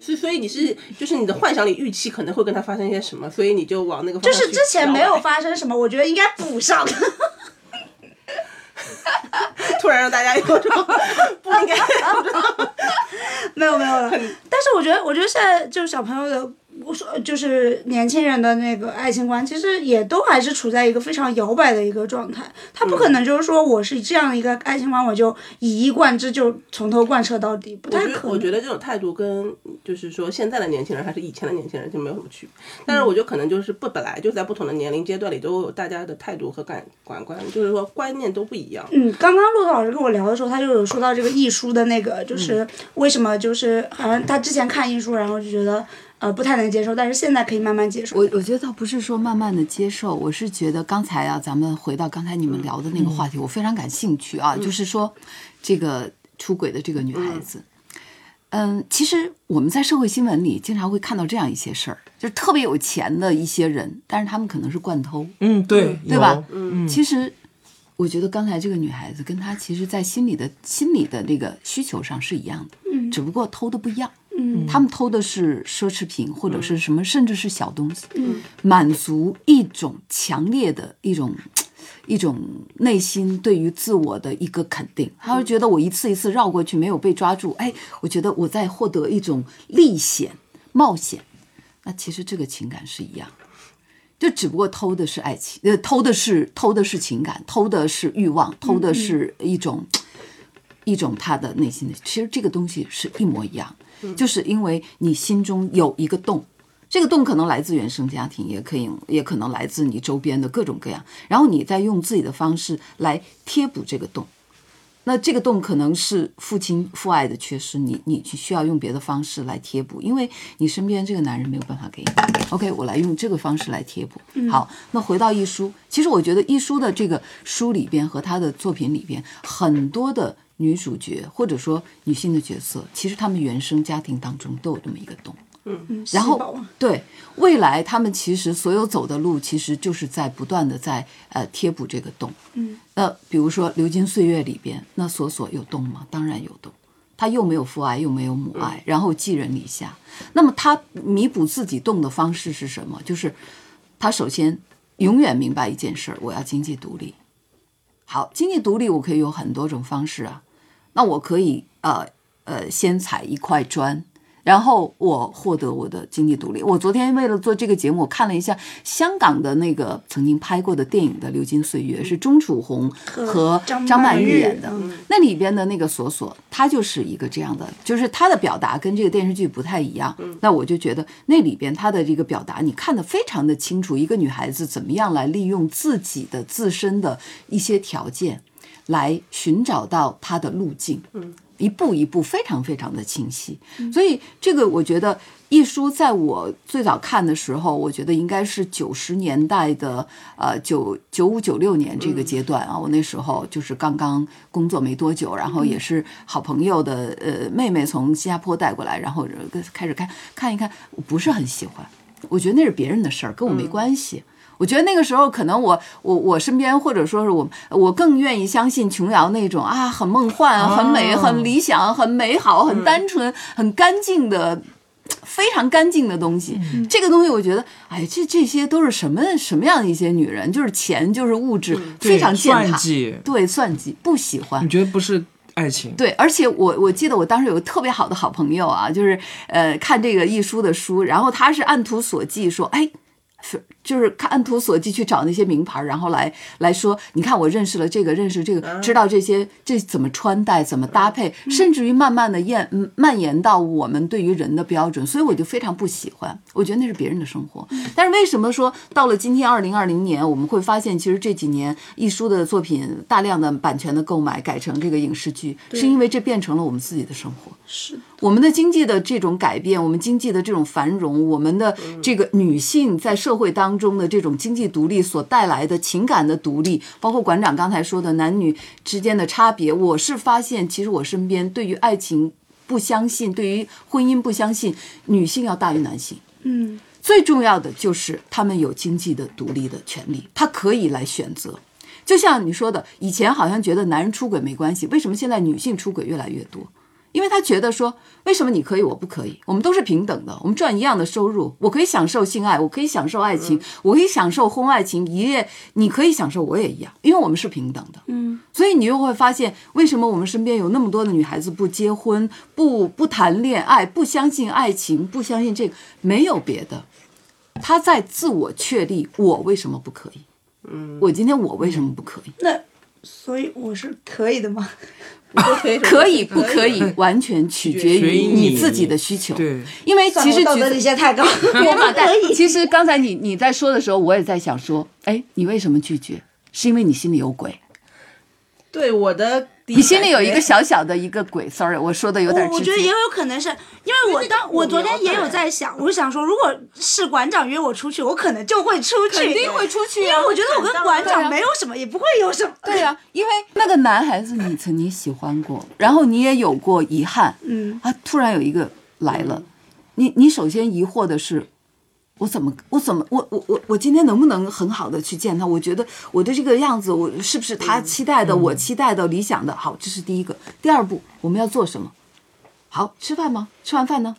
是，所以你是就是你的幻想里预期可能会跟他发生一些什么，所以你就往那个方向去就是之前没有发生什么，我觉得应该补上。突然让大家有种 不应该，没有没有了。但是我觉得，我觉得现在就是小朋友的，我说就是年轻人的那个爱情观，其实也都还是处在一个非常摇摆的一个状态。他不可能就是说我是这样一个爱情观，我就一以贯之，就从头贯彻到底，不太可能。我觉得这种态度跟就是说现在的年轻人还是以前的年轻人就没有什么区别。但是我觉得可能就是不本来就在不同的年龄阶段里都有大家的态度和感感官，就是说观念都不一样。嗯，刚刚骆驼老师跟我聊的时候，他就有说到这个艺书的那个，就是为什么就是好像他之前看艺书，然后就觉得呃不太能接受，但是现在可以慢慢接受。我我觉得倒不是说慢慢的接受，我是觉得刚才啊，咱们回到刚才你们聊的那个话题，我非常感兴趣啊，就是说这个出轨的这个女孩子。嗯，其实我们在社会新闻里经常会看到这样一些事儿，就是特别有钱的一些人，但是他们可能是惯偷，嗯，对，对吧有？嗯，其实我觉得刚才这个女孩子跟她其实，在心理的心理的这个需求上是一样的，嗯，只不过偷的不一样。嗯，他们偷的是奢侈品或者是什么，甚至是小东西，嗯，满足一种强烈的一种一种内心对于自我的一个肯定。他会觉得我一次一次绕过去没有被抓住，哎，我觉得我在获得一种历险冒险。那其实这个情感是一样的。就只不过偷的是爱情，呃，偷的是偷的是情感，偷的是欲望，偷的是一种、一种他的内心的。其实这个东西是一模一样，就是因为你心中有一个洞，这个洞可能来自原生家庭，也可以也可能来自你周边的各种各样，然后你再用自己的方式来贴补这个洞。那这个洞可能是父亲父爱的缺失，你你需要用别的方式来贴补，因为你身边这个男人没有办法给你。OK，我来用这个方式来贴补。好，那回到一书，其实我觉得一书的这个书里边和他的作品里边，很多的女主角或者说女性的角色，其实她们原生家庭当中都有这么一个洞。嗯然后对未来，他们其实所有走的路，其实就是在不断的在呃贴补这个洞。嗯，那比如说《流金岁月》里边，那索索有洞吗？当然有洞。他又没有父爱，又没有母爱，然后寄人篱下。那么他弥补自己洞的方式是什么？就是他首先永远明白一件事儿：我要经济独立。好，经济独立我可以有很多种方式啊。那我可以呃呃先踩一块砖，然后我获得我的经济独立。我昨天为了做这个节目，我看了一下香港的那个曾经拍过的电影的《流金岁月》，是钟楚红和张张曼曼玉玉演的。嗯那里边的那个索索，她就是一个这样的，就是她的表达跟这个电视剧不太一样。那我就觉得那里边她的这个表达，你看得非常的清楚，一个女孩子怎么样来利用自己的自身的一些条件，来寻找到她的路径。一步一步非常非常的清晰。所以这个我觉得一书在我最早看的时候，我觉得应该是九十年代的呃九九五九六年这个阶段啊，我那时候就是刚刚工作没多久，然后也是好朋友的呃妹妹从新加坡带过来，然后开始看看一看，我不是很喜欢，我觉得那是别人的事儿，跟我没关系。我觉得那个时候可能我我我身边或者说是我我更愿意相信琼瑶那种啊很梦幻、很美、很理想、很美好、很单纯、很干净的非常干净的东西。这个东西我觉得，哎，这这些都是什么什么样的一些女人？就是钱，就是物质，非常践踏。算计，对，算计，不喜欢。你觉得不是爱情？对，而且我我记得我当时有个特别好的好朋友啊，就是呃看这个一书的书，然后他是按图索骥说，哎。是，就是看按图索骥去找那些名牌，然后来来说，你看我认识了这个，认识这个，知道这些这怎么穿戴，怎么搭配，甚至于慢慢的延蔓延到我们对于人的标准，所以我就非常不喜欢，我觉得那是别人的生活。但是为什么说到了今天二零二零年，我们会发现其实这几年艺书的作品大量的版权的购买改成这个影视剧，是因为这变成了我们自己的生活。是。我们的经济的这种改变，我们经济的这种繁荣，我们的这个女性在社会当中的这种经济独立所带来的情感的独立，包括馆长刚才说的男女之间的差别，我是发现，其实我身边对于爱情不相信，对于婚姻不相信，女性要大于男性。嗯，最重要的就是他们有经济的独立的权利，他可以来选择。就像你说的，以前好像觉得男人出轨没关系，为什么现在女性出轨越来越多？因为他觉得说，为什么你可以我不可以？我们都是平等的，我们赚一样的收入，我可以享受性爱，我可以享受爱情，我可以享受婚外情一夜，你可以享受，我也一样，因为我们是平等的。嗯，所以你又会发现，为什么我们身边有那么多的女孩子不结婚、不不谈恋爱、不相信爱情、不相信这个？没有别的，她在自我确立，我为什么不可以？嗯，我今天我为什么不可以？那所以我是可以的吗？可以可以不可以，完全取决于你自己的需求。对，因为其实道德底线太高，我马可以。其实刚才你你在说的时候，我也在想说，哎，你为什么拒绝？是因为你心里有鬼？对我的。你心里有一个小小的一个鬼，sorry，我说的有点。我觉得也有可能是因为我当我昨天也有在想，我想说，如果是馆长约我出去，我可能就会出去，肯定会出去，因为我觉得我跟馆长没有什么，也不会有什么。对呀，因为那个男孩子你曾经喜欢过，然后你也有过遗憾，嗯，啊，突然有一个来了，你你首先疑惑的是。我怎么？我怎么？我我我我今天能不能很好的去见他？我觉得我的这个样子，我是不是他期待的？我期待的理想的？好，这是第一个。第二步，我们要做什么？好，吃饭吗？吃完饭呢？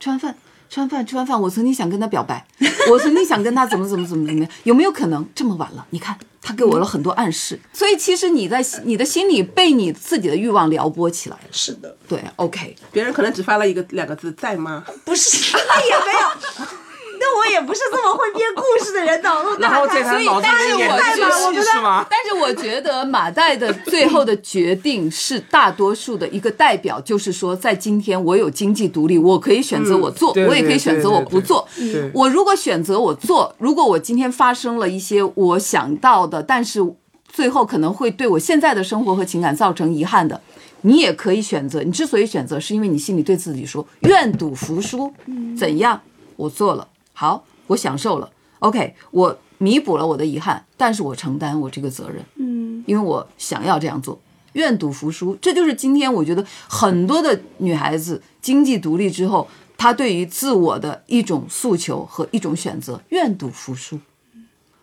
吃完饭，吃完饭，吃完饭。我曾经想跟他表白，我曾经想跟他怎么怎么怎么怎么样？有没有可能这么晚了？你看，他给我了很多暗示。所以其实你在你的心里被你自己的欲望撩拨起来了。是的，对，OK。别人可能只发了一个两个字，在吗？不是，也没有。那我也不是这么会编故事的人，脑洞大开。所以，但是我觉得，但是我觉得马代的最后的决定是大多数的一个代表，就是说，在今天我有经济独立，我可以选择我做，我也可以选择我不做。我如果选择我做，如果我今天发生了一些我想到的，但是最后可能会对我现在的生活和情感造成遗憾的，你也可以选择。你之所以选择，是因为你心里对自己说愿赌服输，怎样？我做了。好，我享受了，OK，我弥补了我的遗憾，但是我承担我这个责任，嗯，因为我想要这样做，愿赌服输，这就是今天我觉得很多的女孩子经济独立之后，她对于自我的一种诉求和一种选择，愿赌服输。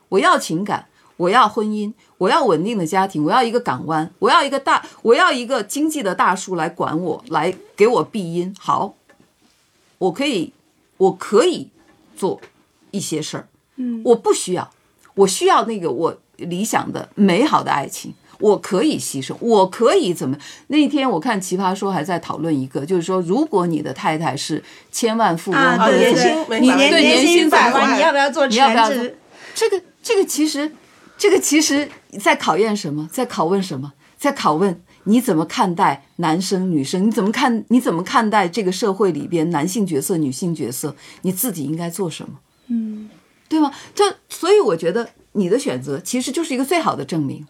我要情感，我要婚姻，我要稳定的家庭，我要一个港湾，我要一个大，我要一个经济的大叔来管我，来给我庇荫。好，我可以，我可以。做一些事儿，嗯，我不需要，我需要那个我理想的美好的爱情，我可以牺牲，我可以怎么？那天我看奇葩说还在讨论一个，就是说，如果你的太太是千万富翁，年薪你年年薪百万，你要不要做全职？这个这个其实，这个其实在考验什么？在拷问什么？在拷问。你怎么看待男生女生？你怎么看？你怎么看待这个社会里边男性角色、女性角色？你自己应该做什么？嗯，对吗？这所以我觉得你的选择其实就是一个最好的证明，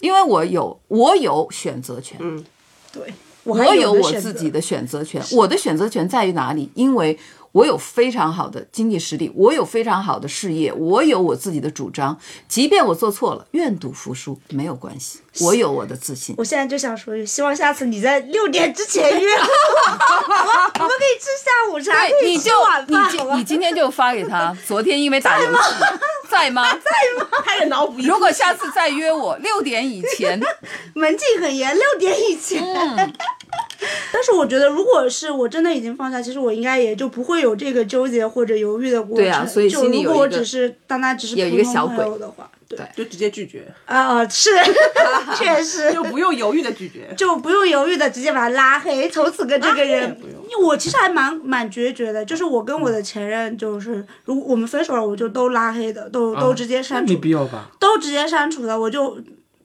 因为我有我有选择权。嗯，对，我有我自己的选择权。我的选择权在于哪里？因为我有非常好的经济实力，我有非常好的事业，我有我自己的主张。即便我做错了，愿赌服输没有关系，我有我的自信。我现在就想说，希望下次你在六点之前约我，我们可以吃下午茶，可对，以吃你就晚饭，你今你今天就发给他，昨天因为打游戏，在吗？开始脑补如果下次再约我六点以前，门禁很严，六点以前。嗯但是我觉得，如果是我真的已经放下，其实我应该也就不会有这个纠结或者犹豫的过程。对啊所以就心里有如果我一个只是当他只是有一普通朋个小鬼友的话，对对就直接拒绝，啊啊是，确实就不用犹豫的拒绝。就不用犹豫的直接把他拉黑，从此跟这个人。因为我其实还蛮蛮决绝的，就是我跟我的前任，就是如果我们分手了，我就都拉黑的，都、都直接删除没，必要吧？都直接删除的，我就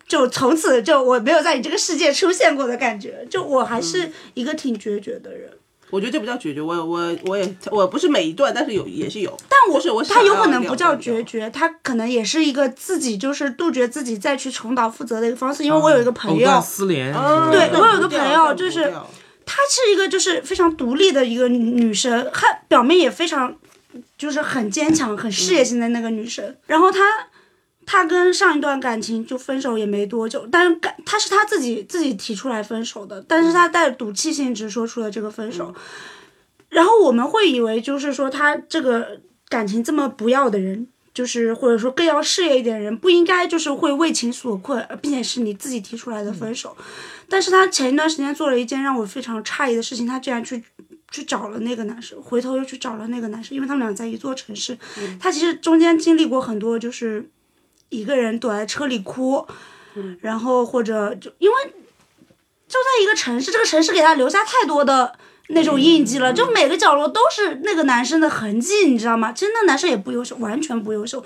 就从此就我没有在你这个世界出现过的感觉，就我还是一个挺决绝的人。我觉得这不叫决绝，我我我也我不是每一段，但是有也是有。但我是我他有可能不叫决绝，他可能也是一个自己就是杜绝自己再去重蹈覆辙的一个方式。因为我有一个朋友，藕断丝连，嗯对我有一个朋友就是她是一个就是非常独立的一个女生，她表面也非常就是很坚强、很事业心的那个女生。然后她她跟上一段感情就分手也没多久，但是感他是他自己自己提出来分手的，但是他带着赌气性质说出了这个分手。然后我们会以为就是说他这个感情这么不要的人。就是或者说更要事业一点的人，不应该就是会为情所困，并且是你自己提出来的分手。但是他前一段时间做了一件让我非常诧异的事情，他居然去去找了那个男生，回头又去找了那个男生，因为他们俩在一座城市。他其实中间经历过很多，就是一个人躲在车里哭，然后或者就因为就在一个城市，这个城市给他留下太多的。那种印记了，就每个角落都是那个男生的痕迹，你知道吗？其实那男生也不优秀，完全不优秀，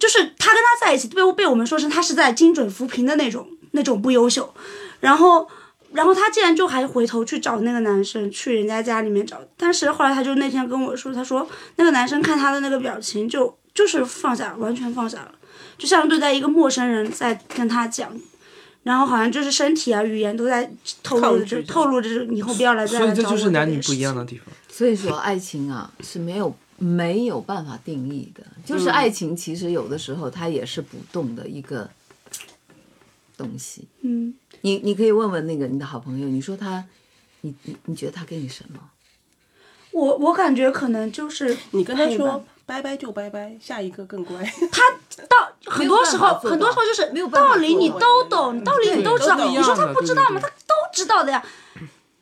就是他跟他在一起被被我们说成他是在精准扶贫的那种那种不优秀，然后然后他竟然就还回头去找那个男生，去人家家里面找，但是后来他就那天跟我说，他说那个男生看他的那个表情就就是放下了，完全放下了，就像对待一个陌生人在跟他讲。然后好像就是身体啊、语言都在透露着，透露着以后不要来再所以这来找我就是男女不一样的地方。所以说爱情啊是没有没有办法定义的，就是爱情其实有的时候它也是不动的一个东西。嗯，你你可以问问那个你的好朋友，你说他，你你你觉得他给你什么？我我感觉可能就是你跟他说拜拜就拜拜，下一个更乖。他到很多时候，很多时候就是没有道理你都懂，道理你都知道。你说他不知道吗？他都知道的呀，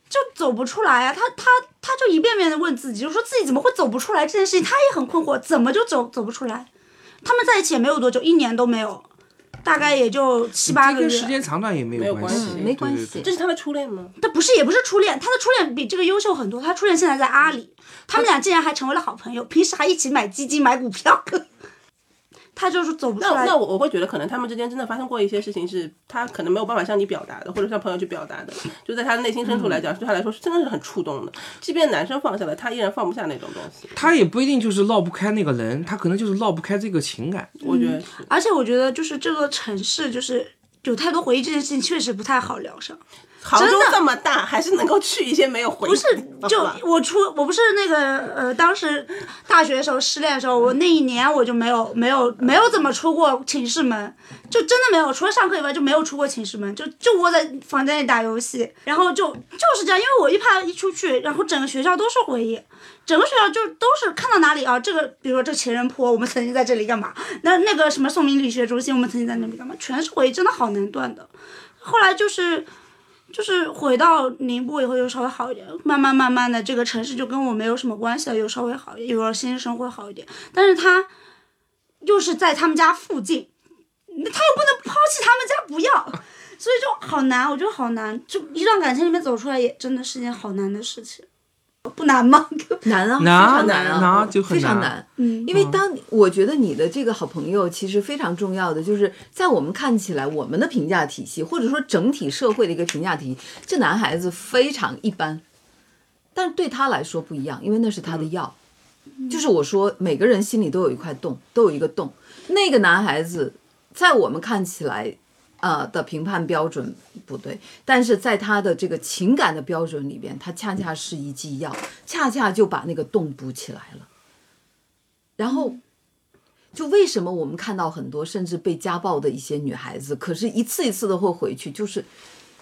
就走不出来啊。他他他就一遍遍的问自己，就说自己怎么会走不出来这件事情，他也很困惑，怎么就走走不出来？他们在一起也没有多久，一年都没有，大概也就七八个月跟时。间长短也没没有关关系，没关系这是他的初恋吗？他不是也不是初恋，他的初恋比这个优秀很多。他初恋现在在阿里，他们俩竟然还成为了好朋友，平时还一起买基金、买股票。他就是走不出来那那。我我会觉得，可能他们之间真的发生过一些事情，是他可能没有办法向你表达的，或者向朋友去表达的。就在他的内心深处来讲，对他来说是真的是很触动的。即便男生放下了，他依然放不下那种东西。他也不一定就是绕不开那个人，他可能就是绕不开这个情感。我觉得是。而且我觉得就是这个城市就是有太多回忆，这件事情确实不太好聊上。杭州这么大，还是能够去一些没有回忆不是。就我出我不是那个呃，当时大学的时候失恋的时候，我那一年我就没有没有没有怎么出过寝室门，就真的没有，除了上课以外就没有出过寝室门，就就窝在房间里打游戏，然后就就是这样，因为我一怕一出去，然后整个学校都是回忆。整个学校就都是看到哪里啊，这个比如说这情人坡，我们曾经在这里干嘛？那那个什么宋明理学中心，我们曾经在那里干嘛？全是回忆，真的好难断的。后来就是就是回到宁波以后又稍微好一点，慢慢慢慢的这个城市就跟我没有什么关系了，又稍微好一点，有了新生活好一点。但是他又是在他们家附近，他又不能抛弃他们家不要，所以就好难，我觉得好难。就一段感情里面走出来，也真的是件好难的事情，不难吗？难啊，难非常难啊，难就很难非常难。嗯，因为当我觉得你的这个好朋友其实非常重要的，就是在我们看起来，我们的评价体系或者说整体社会的一个评价体系，这男孩子非常一般，但是对他来说不一样，因为那是他的药。就是我说，每个人心里都有一块洞，都有一个洞。那个男孩子在我们看起来，呃的评判标准不对，但是在他的这个情感的标准里边，他恰恰是一剂药，恰恰就把那个洞补起来了。然后，就为什么我们看到很多甚至被家暴的一些女孩子，可是一次一次的会回去，就是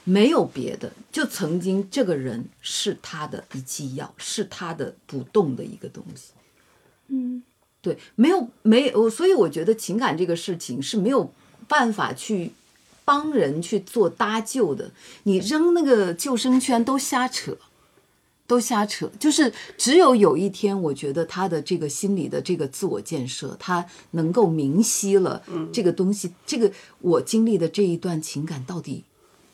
没有别的，就曾经这个人是他的一剂药，是他的补洞的一个东西。嗯，对，没有没有，所以我觉得情感这个事情是没有办法去帮人去做搭救的。你扔那个救生圈都瞎扯，都瞎扯。就是只有有一天，我觉得他的这个心理的这个自我建设，他能够明晰了这个东西，这个我经历的这一段情感到底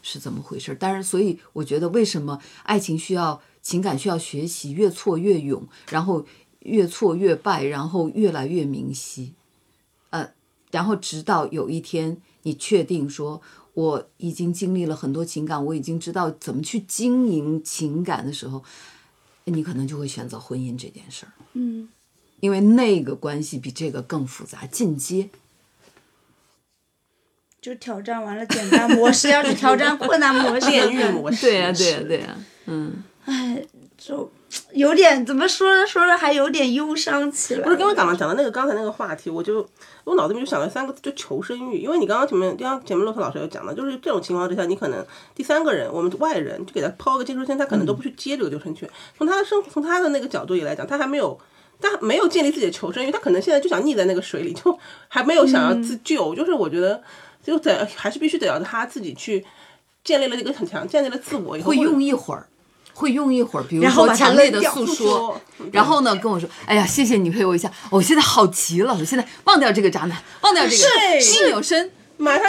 是怎么回事儿。当然，所以我觉得为什么爱情需要情感需要学习，越挫越勇，然后。越挫越败，然后越来越明晰，呃，然后直到有一天你确定说我已经经历了很多情感，我已经知道怎么去经营情感的时候，你可能就会选择婚姻这件事儿。嗯，因为那个关系比这个更复杂，进阶。就挑战完了简单模式，要去挑战困难模式。炼狱模式。对呀，对呀，对呀，嗯。哎，就。有点怎么说着说着还有点忧伤起来。不是，刚刚讲了讲的那个刚才那个话题，我就我脑子里面就想了三个字，就求生欲。因为你刚刚前面，刚刚前面骆驼老师有讲的，就是这种情况之下，你可能第三个人，我们外人就给他抛个救生圈，他可能都不去接这个救生圈。从他的生，从他的那个角度也来讲，他还没有，他没有建立自己的求生欲，他可能现在就想溺在那个水里，就还没有想要自救。就是我觉得，就得还是必须得要他自己去建立了一个很强，建立了自我以后，会用一会儿。会用一会儿，比如说强烈的诉说，然后呢跟我说：“哎呀，谢谢你陪我一下，我现在好极了，我现在忘掉这个渣男，忘掉这个是心有深。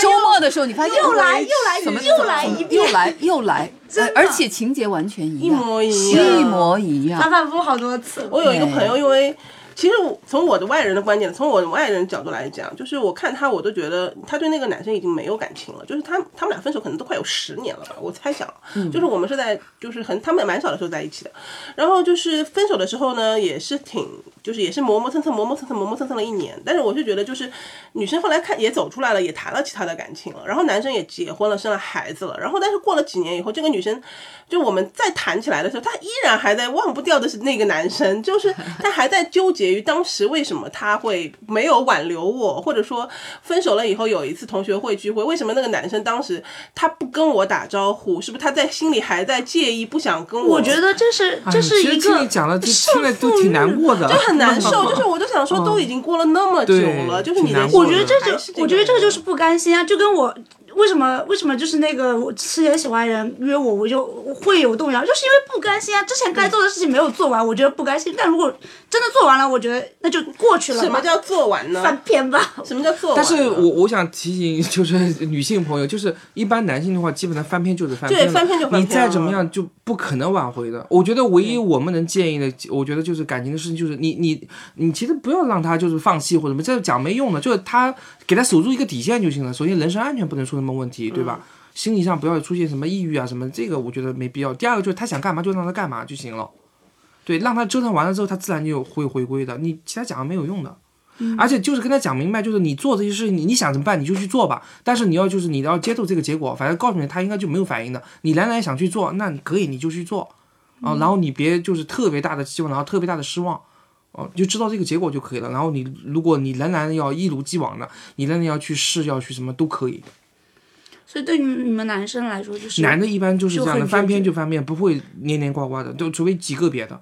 周末的时候你发现又来又来怎么又来一遍，又来又来，而且情节完全一样，一模一样，一模一样，反反复复好多次。我有一个朋友，因为。其实从我的外人的观点，从我的外人角度来讲，就是我看他，我都觉得他对那个男生已经没有感情了。就是他他们俩分手可能都快有十年了吧，我猜想。就是我们是在就是很他们蛮小的时候在一起的，然后就是分手的时候呢，也是挺就是也是磨磨蹭蹭磨磨蹭蹭磨磨蹭蹭了一年。但是我就觉得就是女生后来看也走出来了，也谈了其他的感情了，然后男生也结婚了，生了孩子了。然后但是过了几年以后，这个女生就我们再谈起来的时候，她依然还在忘不掉的是那个男生，就是她还在纠结。于当时为什么他会没有挽留我，或者说分手了以后有一次同学会聚会，为什么那个男生当时他不跟我打招呼？是不是他在心里还在介意，不想跟我？我觉得这是这是一个你讲了听了都挺难过的，就很难受。就是我就想说，都已经过了那么久了，就是你的，我觉得这就我觉得这个就是不甘心啊，就跟我。为什么？为什么就是那个我之前喜欢人约我，我就会有动摇，就是因为不甘心啊。之前该做的事情没有做完，我觉得不甘心。但如果真的做完了，我觉得那就过去了。什么叫做完呢？翻篇吧。什么叫做完？但是我我想提醒，就是女性朋友，就是一般男性的话，基本上翻篇就是翻篇。对，翻篇就翻篇。你再怎么样就不可能挽回的。我觉得唯一我们能建议的，我觉得就是感情的事情，就是你你你其实不要让他就是放弃或者什么，这讲没用的，就是他给他守住一个底线就行了。首先人身安全不能出什么问题，对吧？心理上不要出现什么抑郁啊什么，这个我觉得没必要。第二个就是他想干嘛就让他干嘛就行了，对，让他折腾完了之后，他自然就会回归的。你其他讲没有用的，而且就是跟他讲明白，就是你做这些事情，你你想怎么办你就去做吧。但是你要就是你要接受这个结果，反正告诉你他应该就没有反应的。你仍然想去做，那你可以你就去做啊，然后你别就是特别大的期望，然后特别大的失望，哦，就知道这个结果就可以了。然后你如果你仍然要一如既往的，你仍然要去试，要去什么都可以。所以对于你们男生来说，就是男的一般就是这样的，翻篇就翻篇，不会黏黏呱呱的，就除非极个别的。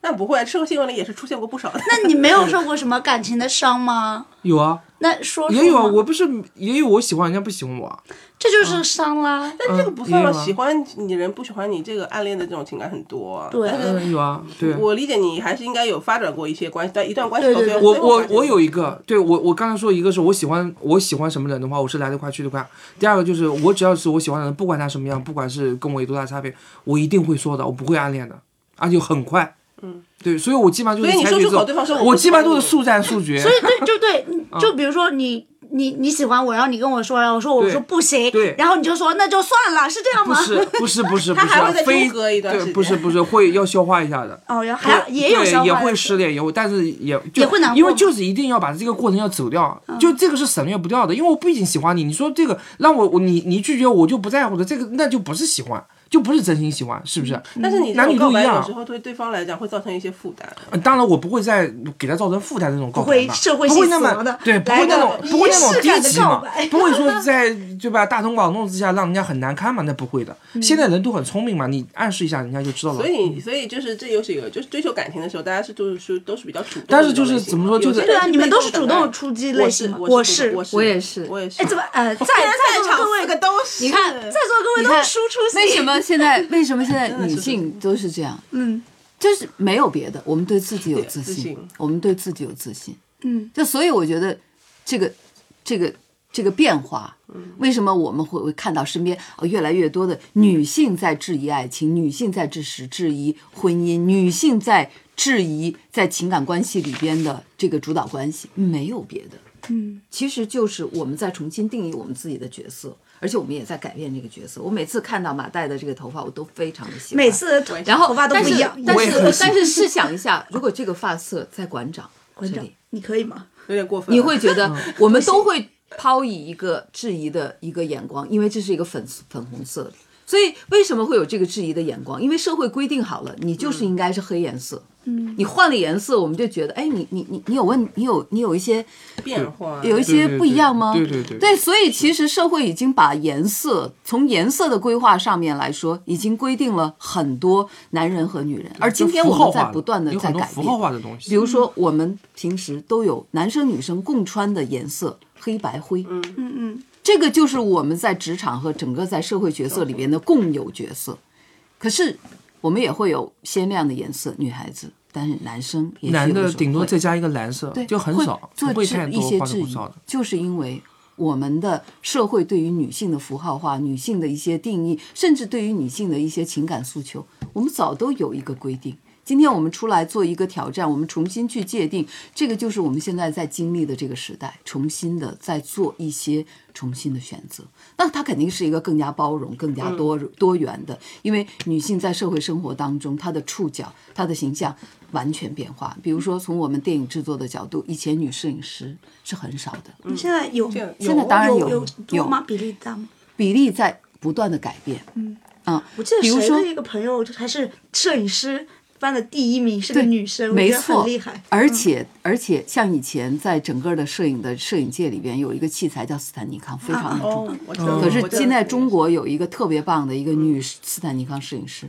那不会，社会新闻里也是出现过不少的。那你没有受过什么感情的伤吗？有啊。那说也有啊，我不是也有我喜欢人家不喜欢我，这就是伤啦。但这个不算了，喜欢你人不喜欢你，这个暗恋的这种情感很多。对，有啊。对，我理解你还是应该有发展过一些关系，但一段关系中。我我我有一个，对我我刚才说一个是我喜欢我喜欢什么人的话，我是来得快去得快。第二个就是我只要是我喜欢的人，不管他什么样，不管是跟我有多大差别，我一定会说的，我不会暗恋的，而且很快。嗯。对，所以我基本上就是所以你说出口，对方说，我基本上都是速战速决。所以对，就对，就比如说你你你喜欢我，然后你跟我说，然后我说我说不行，对然后你就说那就算了，是这样吗？不是不是 不是他还会再是，非中隔一段时对间不是不是会要消化一下的。哦，然后还要也有消化也会失恋，也会，但是也就也会难过因为就是一定要把这个过程要走掉，就这个是省略不掉的。因为我不仅喜欢你，你说这个让我我你你拒绝我，我就不在乎的，这个那就不是喜欢，就不是真心喜欢，是不是？但是你男种告白有女都一样时候对对方来讲会造成一些负担。呃当然，我不会再给他造成负担这种告白会嘛社会不会那性死亡的么对，不会那种不会那种低级嘛，不会说在对吧大庭广众之下让人家很难堪嘛，那不会的。嗯现在人都很聪明嘛，你暗示一下人家就知道了。所以，所以就是这又是一个，就是追求感情的时候，大家是就是说都是比较主动的但是就是怎么说就是对啊，你们都是主动出击类型我是，我是我也是我也是。哎，怎么呃，在在座各位个都是，你看在座各位都是输出型，为什么现在为什么现在 女性都是这样？嗯。就是没有别的，我们对自己有自信，自信。我们对自己有自信。嗯。就所以我觉得这个这个这个变化，为什么我们会会看到身边呃越来越多的女性在质疑爱情，女性在质疑质疑婚姻，女性在质疑在情感关系里边的这个主导关系，没有别的，嗯，其实就是我们在重新定义我们自己的角色。而且我们也在改变这个角色。我每次看到马代的这个头发，我都非常的喜欢。每次然后头发都但是不一样。但是但是试想一下，如果这个发色在馆长馆长这里，，你可以吗？有点过分。你会觉得我们都会抛以一个质疑的一个眼光，因为这是一个粉粉红色的。所以为什么会有这个质疑的眼光？因为社会规定好了，你就是应该是黑颜色。嗯，你换了颜色，我们就觉得，哎，你你你你有问，你有你有一些变化，有一些不一样吗？对对对对，所以其实社会已经把颜色从颜色的规划上面来说，已经规定了很多男人和女人，而今天我们在不断的在改变。很多符号化的东西。比如说，我们平时都有男生女生共穿的颜色，黑白灰。嗯嗯嗯，这个就是我们在职场和整个在社会角色里边的共有角色。可是我们也会有鲜亮的颜色，女孩子，但是男生男的顶多再加一个蓝色对，就很少，做不会质一太多花里些质疑就是因为我们的社会对于女性的符号化、女性的一些定义，甚至对于女性的一些情感诉求，我们早都有一个规定。今天我们出来做一个挑战，我们重新去界定，这个就是我们现在在经历的这个时代，重新的在做一些重新的选择。那它肯定是一个更加包容、更加多、多元的，因为女性在社会生活当中，她的触角、她的形象完全变化。比如说，从我们电影制作的角度，以前女摄影师是很少的，你现在有现在当然有有有吗？比例大吗？比例在不断的改变。嗯啊，我记得比如说谁的一个朋友还是摄影师班的第一名，是个女生，没错，很厉害。而且、而且，像以前在整个的摄影的摄影界里边，有一个器材叫斯坦尼康，非常的重。可是现在中国有一个特别棒的一个女斯坦尼康摄影师，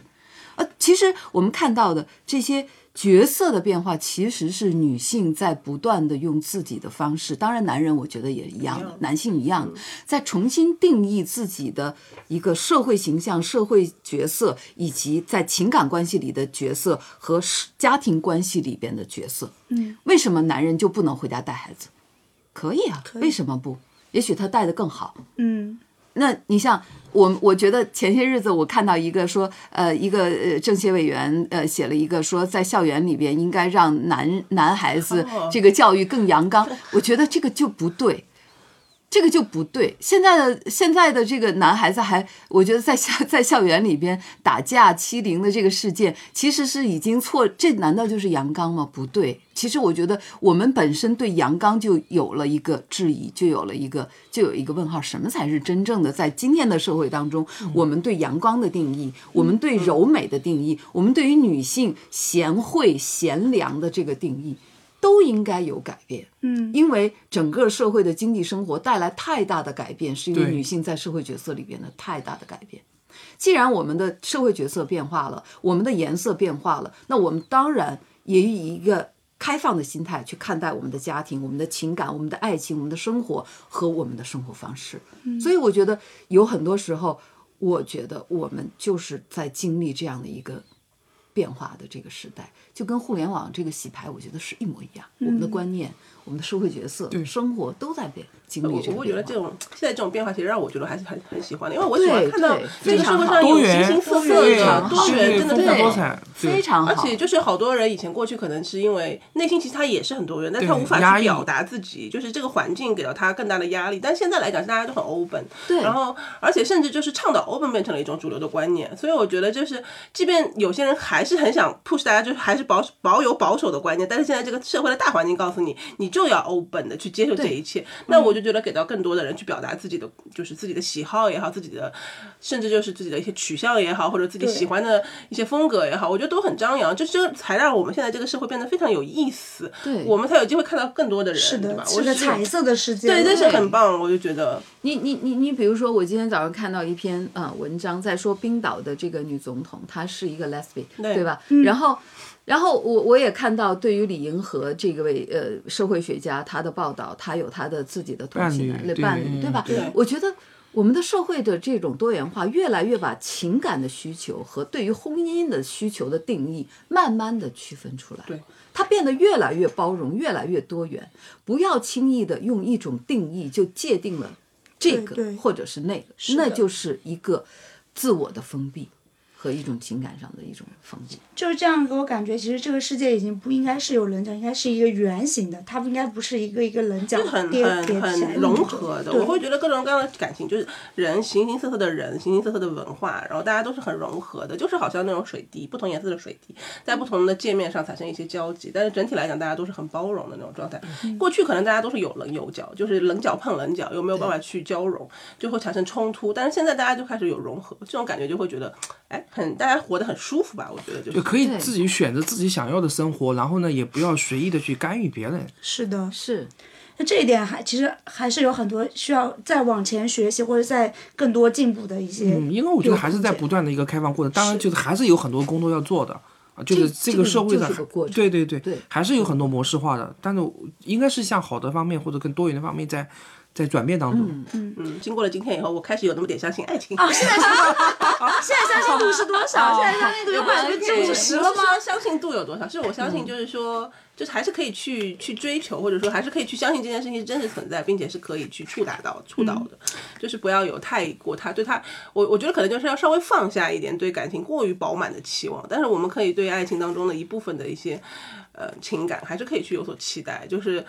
呃，其实我们看到的这些角色的变化，其实是女性在不断的用自己的方式，当然男人我觉得也一样的，男性一样的，在重新定义自己的一个社会形象、社会角色，以及在情感关系里的角色和家庭关系里边的角色。嗯，为什么男人就不能回家带孩子？可以啊，为什么不？也许他带的更好。嗯，那你像我，我觉得前些日子我看到一个说，呃，一个呃政协委员呃写了一个说，在校园里边应该让男男孩子哦这个教育更阳刚，我觉得这个就不对。这个就不对，现在的现在的这个男孩子还，我觉得在校 在校园里边打架欺凌的这个事件，其实是已经错，这难道就是阳刚吗？不对，其实我觉得我们本身对阳刚就有了一个质疑，就有了一个就有一个问号，什么才是真正的在今天的社会当中，我们对阳光的定义，我们对柔美的定义，我们对于女性贤惠贤良的这个定义。都应该有改变，嗯，因为整个社会的经济生活带来太大的改变，是因为女性在社会角色里边的太大的改变。既然我们的社会角色变化了，我们的颜色变化了，那我们当然也以一个开放的心态去看待我们的家庭、我们的情感、我们的爱情、我们的生活和我们的生活方式。所以我觉得有很多时候，我觉得我们就是在经历这样的一个变化的这个时代，就跟互联网这个洗牌，我觉得是一模一样。我们的观念、我我们的社会角色、生活都在变，经历这个我觉得这种现在这种变化，其实让我觉得还是很很喜欢的，因为我喜欢看到这个社会上有形形色色的多元，真的对非常好，而且就是好多人以前过去可能是因为内心其实他也是很多元，但他无法去表达自己，就是这个环境给了他更大的压力。但现在来讲，大家都很 open，对然后而且甚至就是倡导 open 变成了一种主流的观念。所以我觉得就是，即便有些人还是很想 push 大家，就是还是保保有保守的观念，但是现在这个社会的大环境告诉你，你就要 open 的去接受这一切。那我就觉得给到更多的人去表达自己的，就是自己的喜好也好，自己的甚至就是自己的一些取向也好，或者自己喜欢的一些风格也好，我觉得都很张扬，就这才让我们现在这个社会变得非常有意思。对我们才有机会看到更多的人，是的，对吧？是个我是彩色的世界。对，这是很棒，我就觉得你你你你，比如说，我今天早上看到一篇呃文章，在说冰岛的这个女总统，她是一个 lesbian，对吧？然后，然后我我也看到对于李银河这个位呃社会学家他的报道，他有他的自己的同性伴侣对恋伴侣，嗯对吧？对我觉得我们的社会的这种多元化，越来越把情感的需求和对于婚姻的需求的定义，慢慢的区分出来。对。它变得越来越包容，越来越多元。不要轻易的用一种定义就界定了这个或者是那个，那就是一个自我的封闭和一种情感上的一种风景。就是这样给我感觉，其实这个世界已经不应该是有棱角，应该是一个圆形的，它不应该不是一个一个棱角就很很很融合的。我会觉得各种各样的感情，就是人形形色色的人，形形色色的文化，然后大家都是很融合的，就是好像那种水滴，不同颜色的水滴，在不同的界面上产生一些交集，但是整体来讲，大家都是很包容的那种状态。过去可能大家都是有棱有角，就是棱角碰棱角，又没有办法去交融，就会产生冲突。但是现在大家就开始有融合，这种感觉就会觉得，哎，很大家活得很舒服吧？我觉得就是就可以自己选择自己想要的生活，然后呢，也不要随意的去干预别人。是的，是，那这一点还其实还是有很多需要再往前学习或者再更多进步的一些。嗯，因为我觉得还是在不断的一个开放过程，当然就是还是有很多工作要做的。啊，就是这个社会上这个就是个过程对对对对还是有很多模式化的，但是应该是向好的方面或者更多元的方面在在转变当中。嗯，经过了今天以后，我开始有那么点相信爱情。哦，现在相 现在相信度是多少？现在相信度有百分之对五十了吗？相信度有多少？是我相信，就是说，就是还是可以去去追求，或者说还是可以去相信这件事情是真实存在，并且是可以去触达到、触到的。就是不要有太过他对他，我我觉得可能就是要稍微放下一点对感情过于饱满的期望，但是我们可以对爱情当中的一部分的一些呃情感，还是可以去有所期待，就是。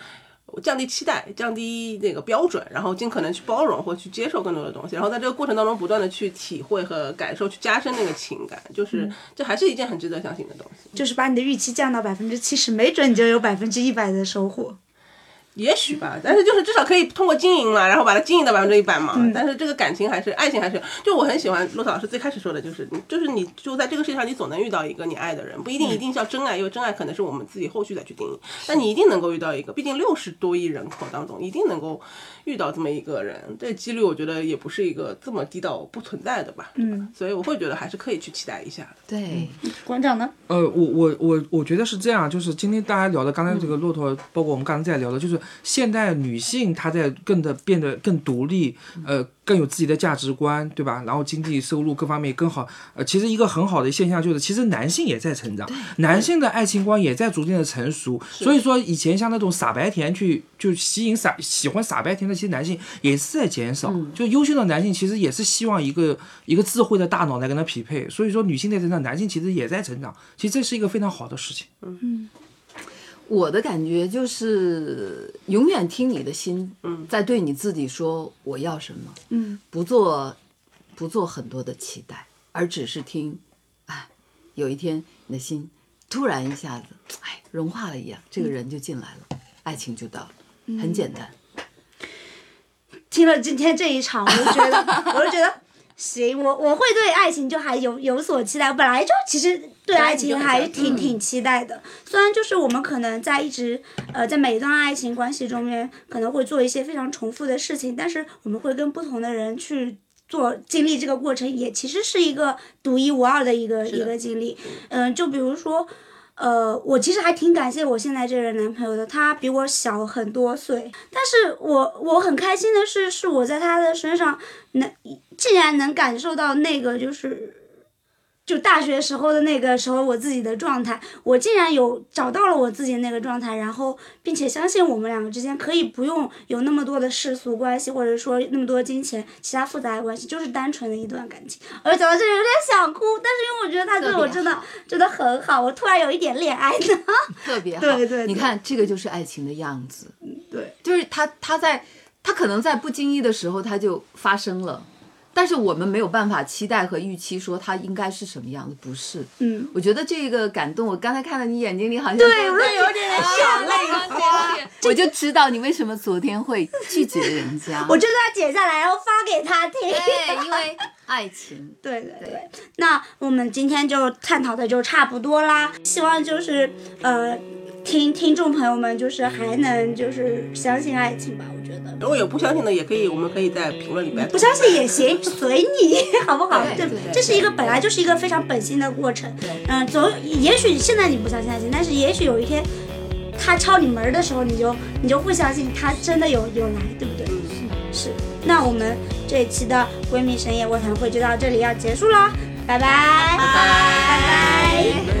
降低期待，降低那个标准，然后尽可能去包容或去接受更多的东西，然后在这个过程当中不断的去体会和感受，去加深那个情感，就是这还是一件很值得相信的东西。就是把你的预期降到百分之七十，没准你就有百分之一百的收获。也许吧，但是就是至少可以通过经营嘛，然后把它经营到百分之一百嘛。但是这个感情还是爱情还是，就我很喜欢骆驼老师最开始说的，就是你就是你就在这个世界上，你总能遇到一个你爱的人，不一定一定是要真爱，因为真爱可能是我们自己后续再去定义。但你一定能够遇到一个，毕竟六十多亿人口当中，一定能够遇到这么一个人，这几率我觉得也不是一个这么低到不存在的吧。嗯，所以我会觉得还是可以去期待一下的。对，馆长呢？呃，我我我我觉得是这样，就是今天大家聊的，刚才这个骆驼，包括我们刚才在聊的，就是现代女性她在更的变得更独立，呃，更有自己的价值观，对吧？然后经济收入各方面更好，呃，其实一个很好的现象就是，其实男性也在成长，男性的爱情观也在逐渐的成熟。所以说，以前像那种傻白甜去就吸引傻喜欢傻白甜的这些男性也是在减少，就优秀的男性其实也是希望一个一个智慧的大脑来跟他匹配。所以说，女性在成长，男性其实也在成长，其实这是一个非常好的事情。我的感觉就是永远听你的心，在对你自己说我要什么，嗯，不做不做很多的期待，而只是听，哎，有一天你的心突然一下子，哎，融化了一样，这个人就进来了，爱情就到了，很简单。听了今天这一场，我就觉得，我就觉得，行，我我会对爱情就还有有所期待。本来就其实对爱情还挺挺期待的，虽然就是我们可能在一直呃在每一段爱情关系中间可能会做一些非常重复的事情，但是我们会跟不同的人去。做经历这个过程也其实是一个独一无二的一个一个经历，嗯、就比如说，呃，我其实还挺感谢我现在这个男朋友的，他比我小很多岁，但是我我很开心的是，是我在他的身上能竟然能感受到那个就是。就大学时候的那个时候我自己的状态，我竟然有找到了我自己那个状态，然后并且相信我们两个之间可以不用有那么多的世俗关系，或者说那么多金钱其他复杂的关系，就是单纯的一段感情。而讲到这里有点想哭，但是因为我觉得他对我真的真的很好，我突然有一点恋爱呢。特别好。对对对你看这个就是爱情的样子，对，就是他他在他可能在不经意的时候他就发生了。但是我们没有办法期待和预期说它应该是什么样的，不是？嗯，我觉得这个感动，我刚才看到你眼睛里好像对，我有点眼泪花 我就知道你为什么昨天会拒绝人家。我就把它剪下来，然后发给他听。对，因为爱情。对对对。那我们今天就探讨的就差不多啦，希望就是呃。听听众朋友们，就是还能就是相信爱情吧，我觉得。如果有不相信的，也可以，我们可以在评论里面。不相信也行，随你，好不好？这这是一个本来就是一个非常本心的过程。嗯，总也许现在你不相信爱情，但是也许有一天他敲你门的时候，你就你就会相信他真的有有来，对不对？是是。那我们这一期的闺蜜深夜卧谈会就到这里要结束了，拜拜拜拜拜拜。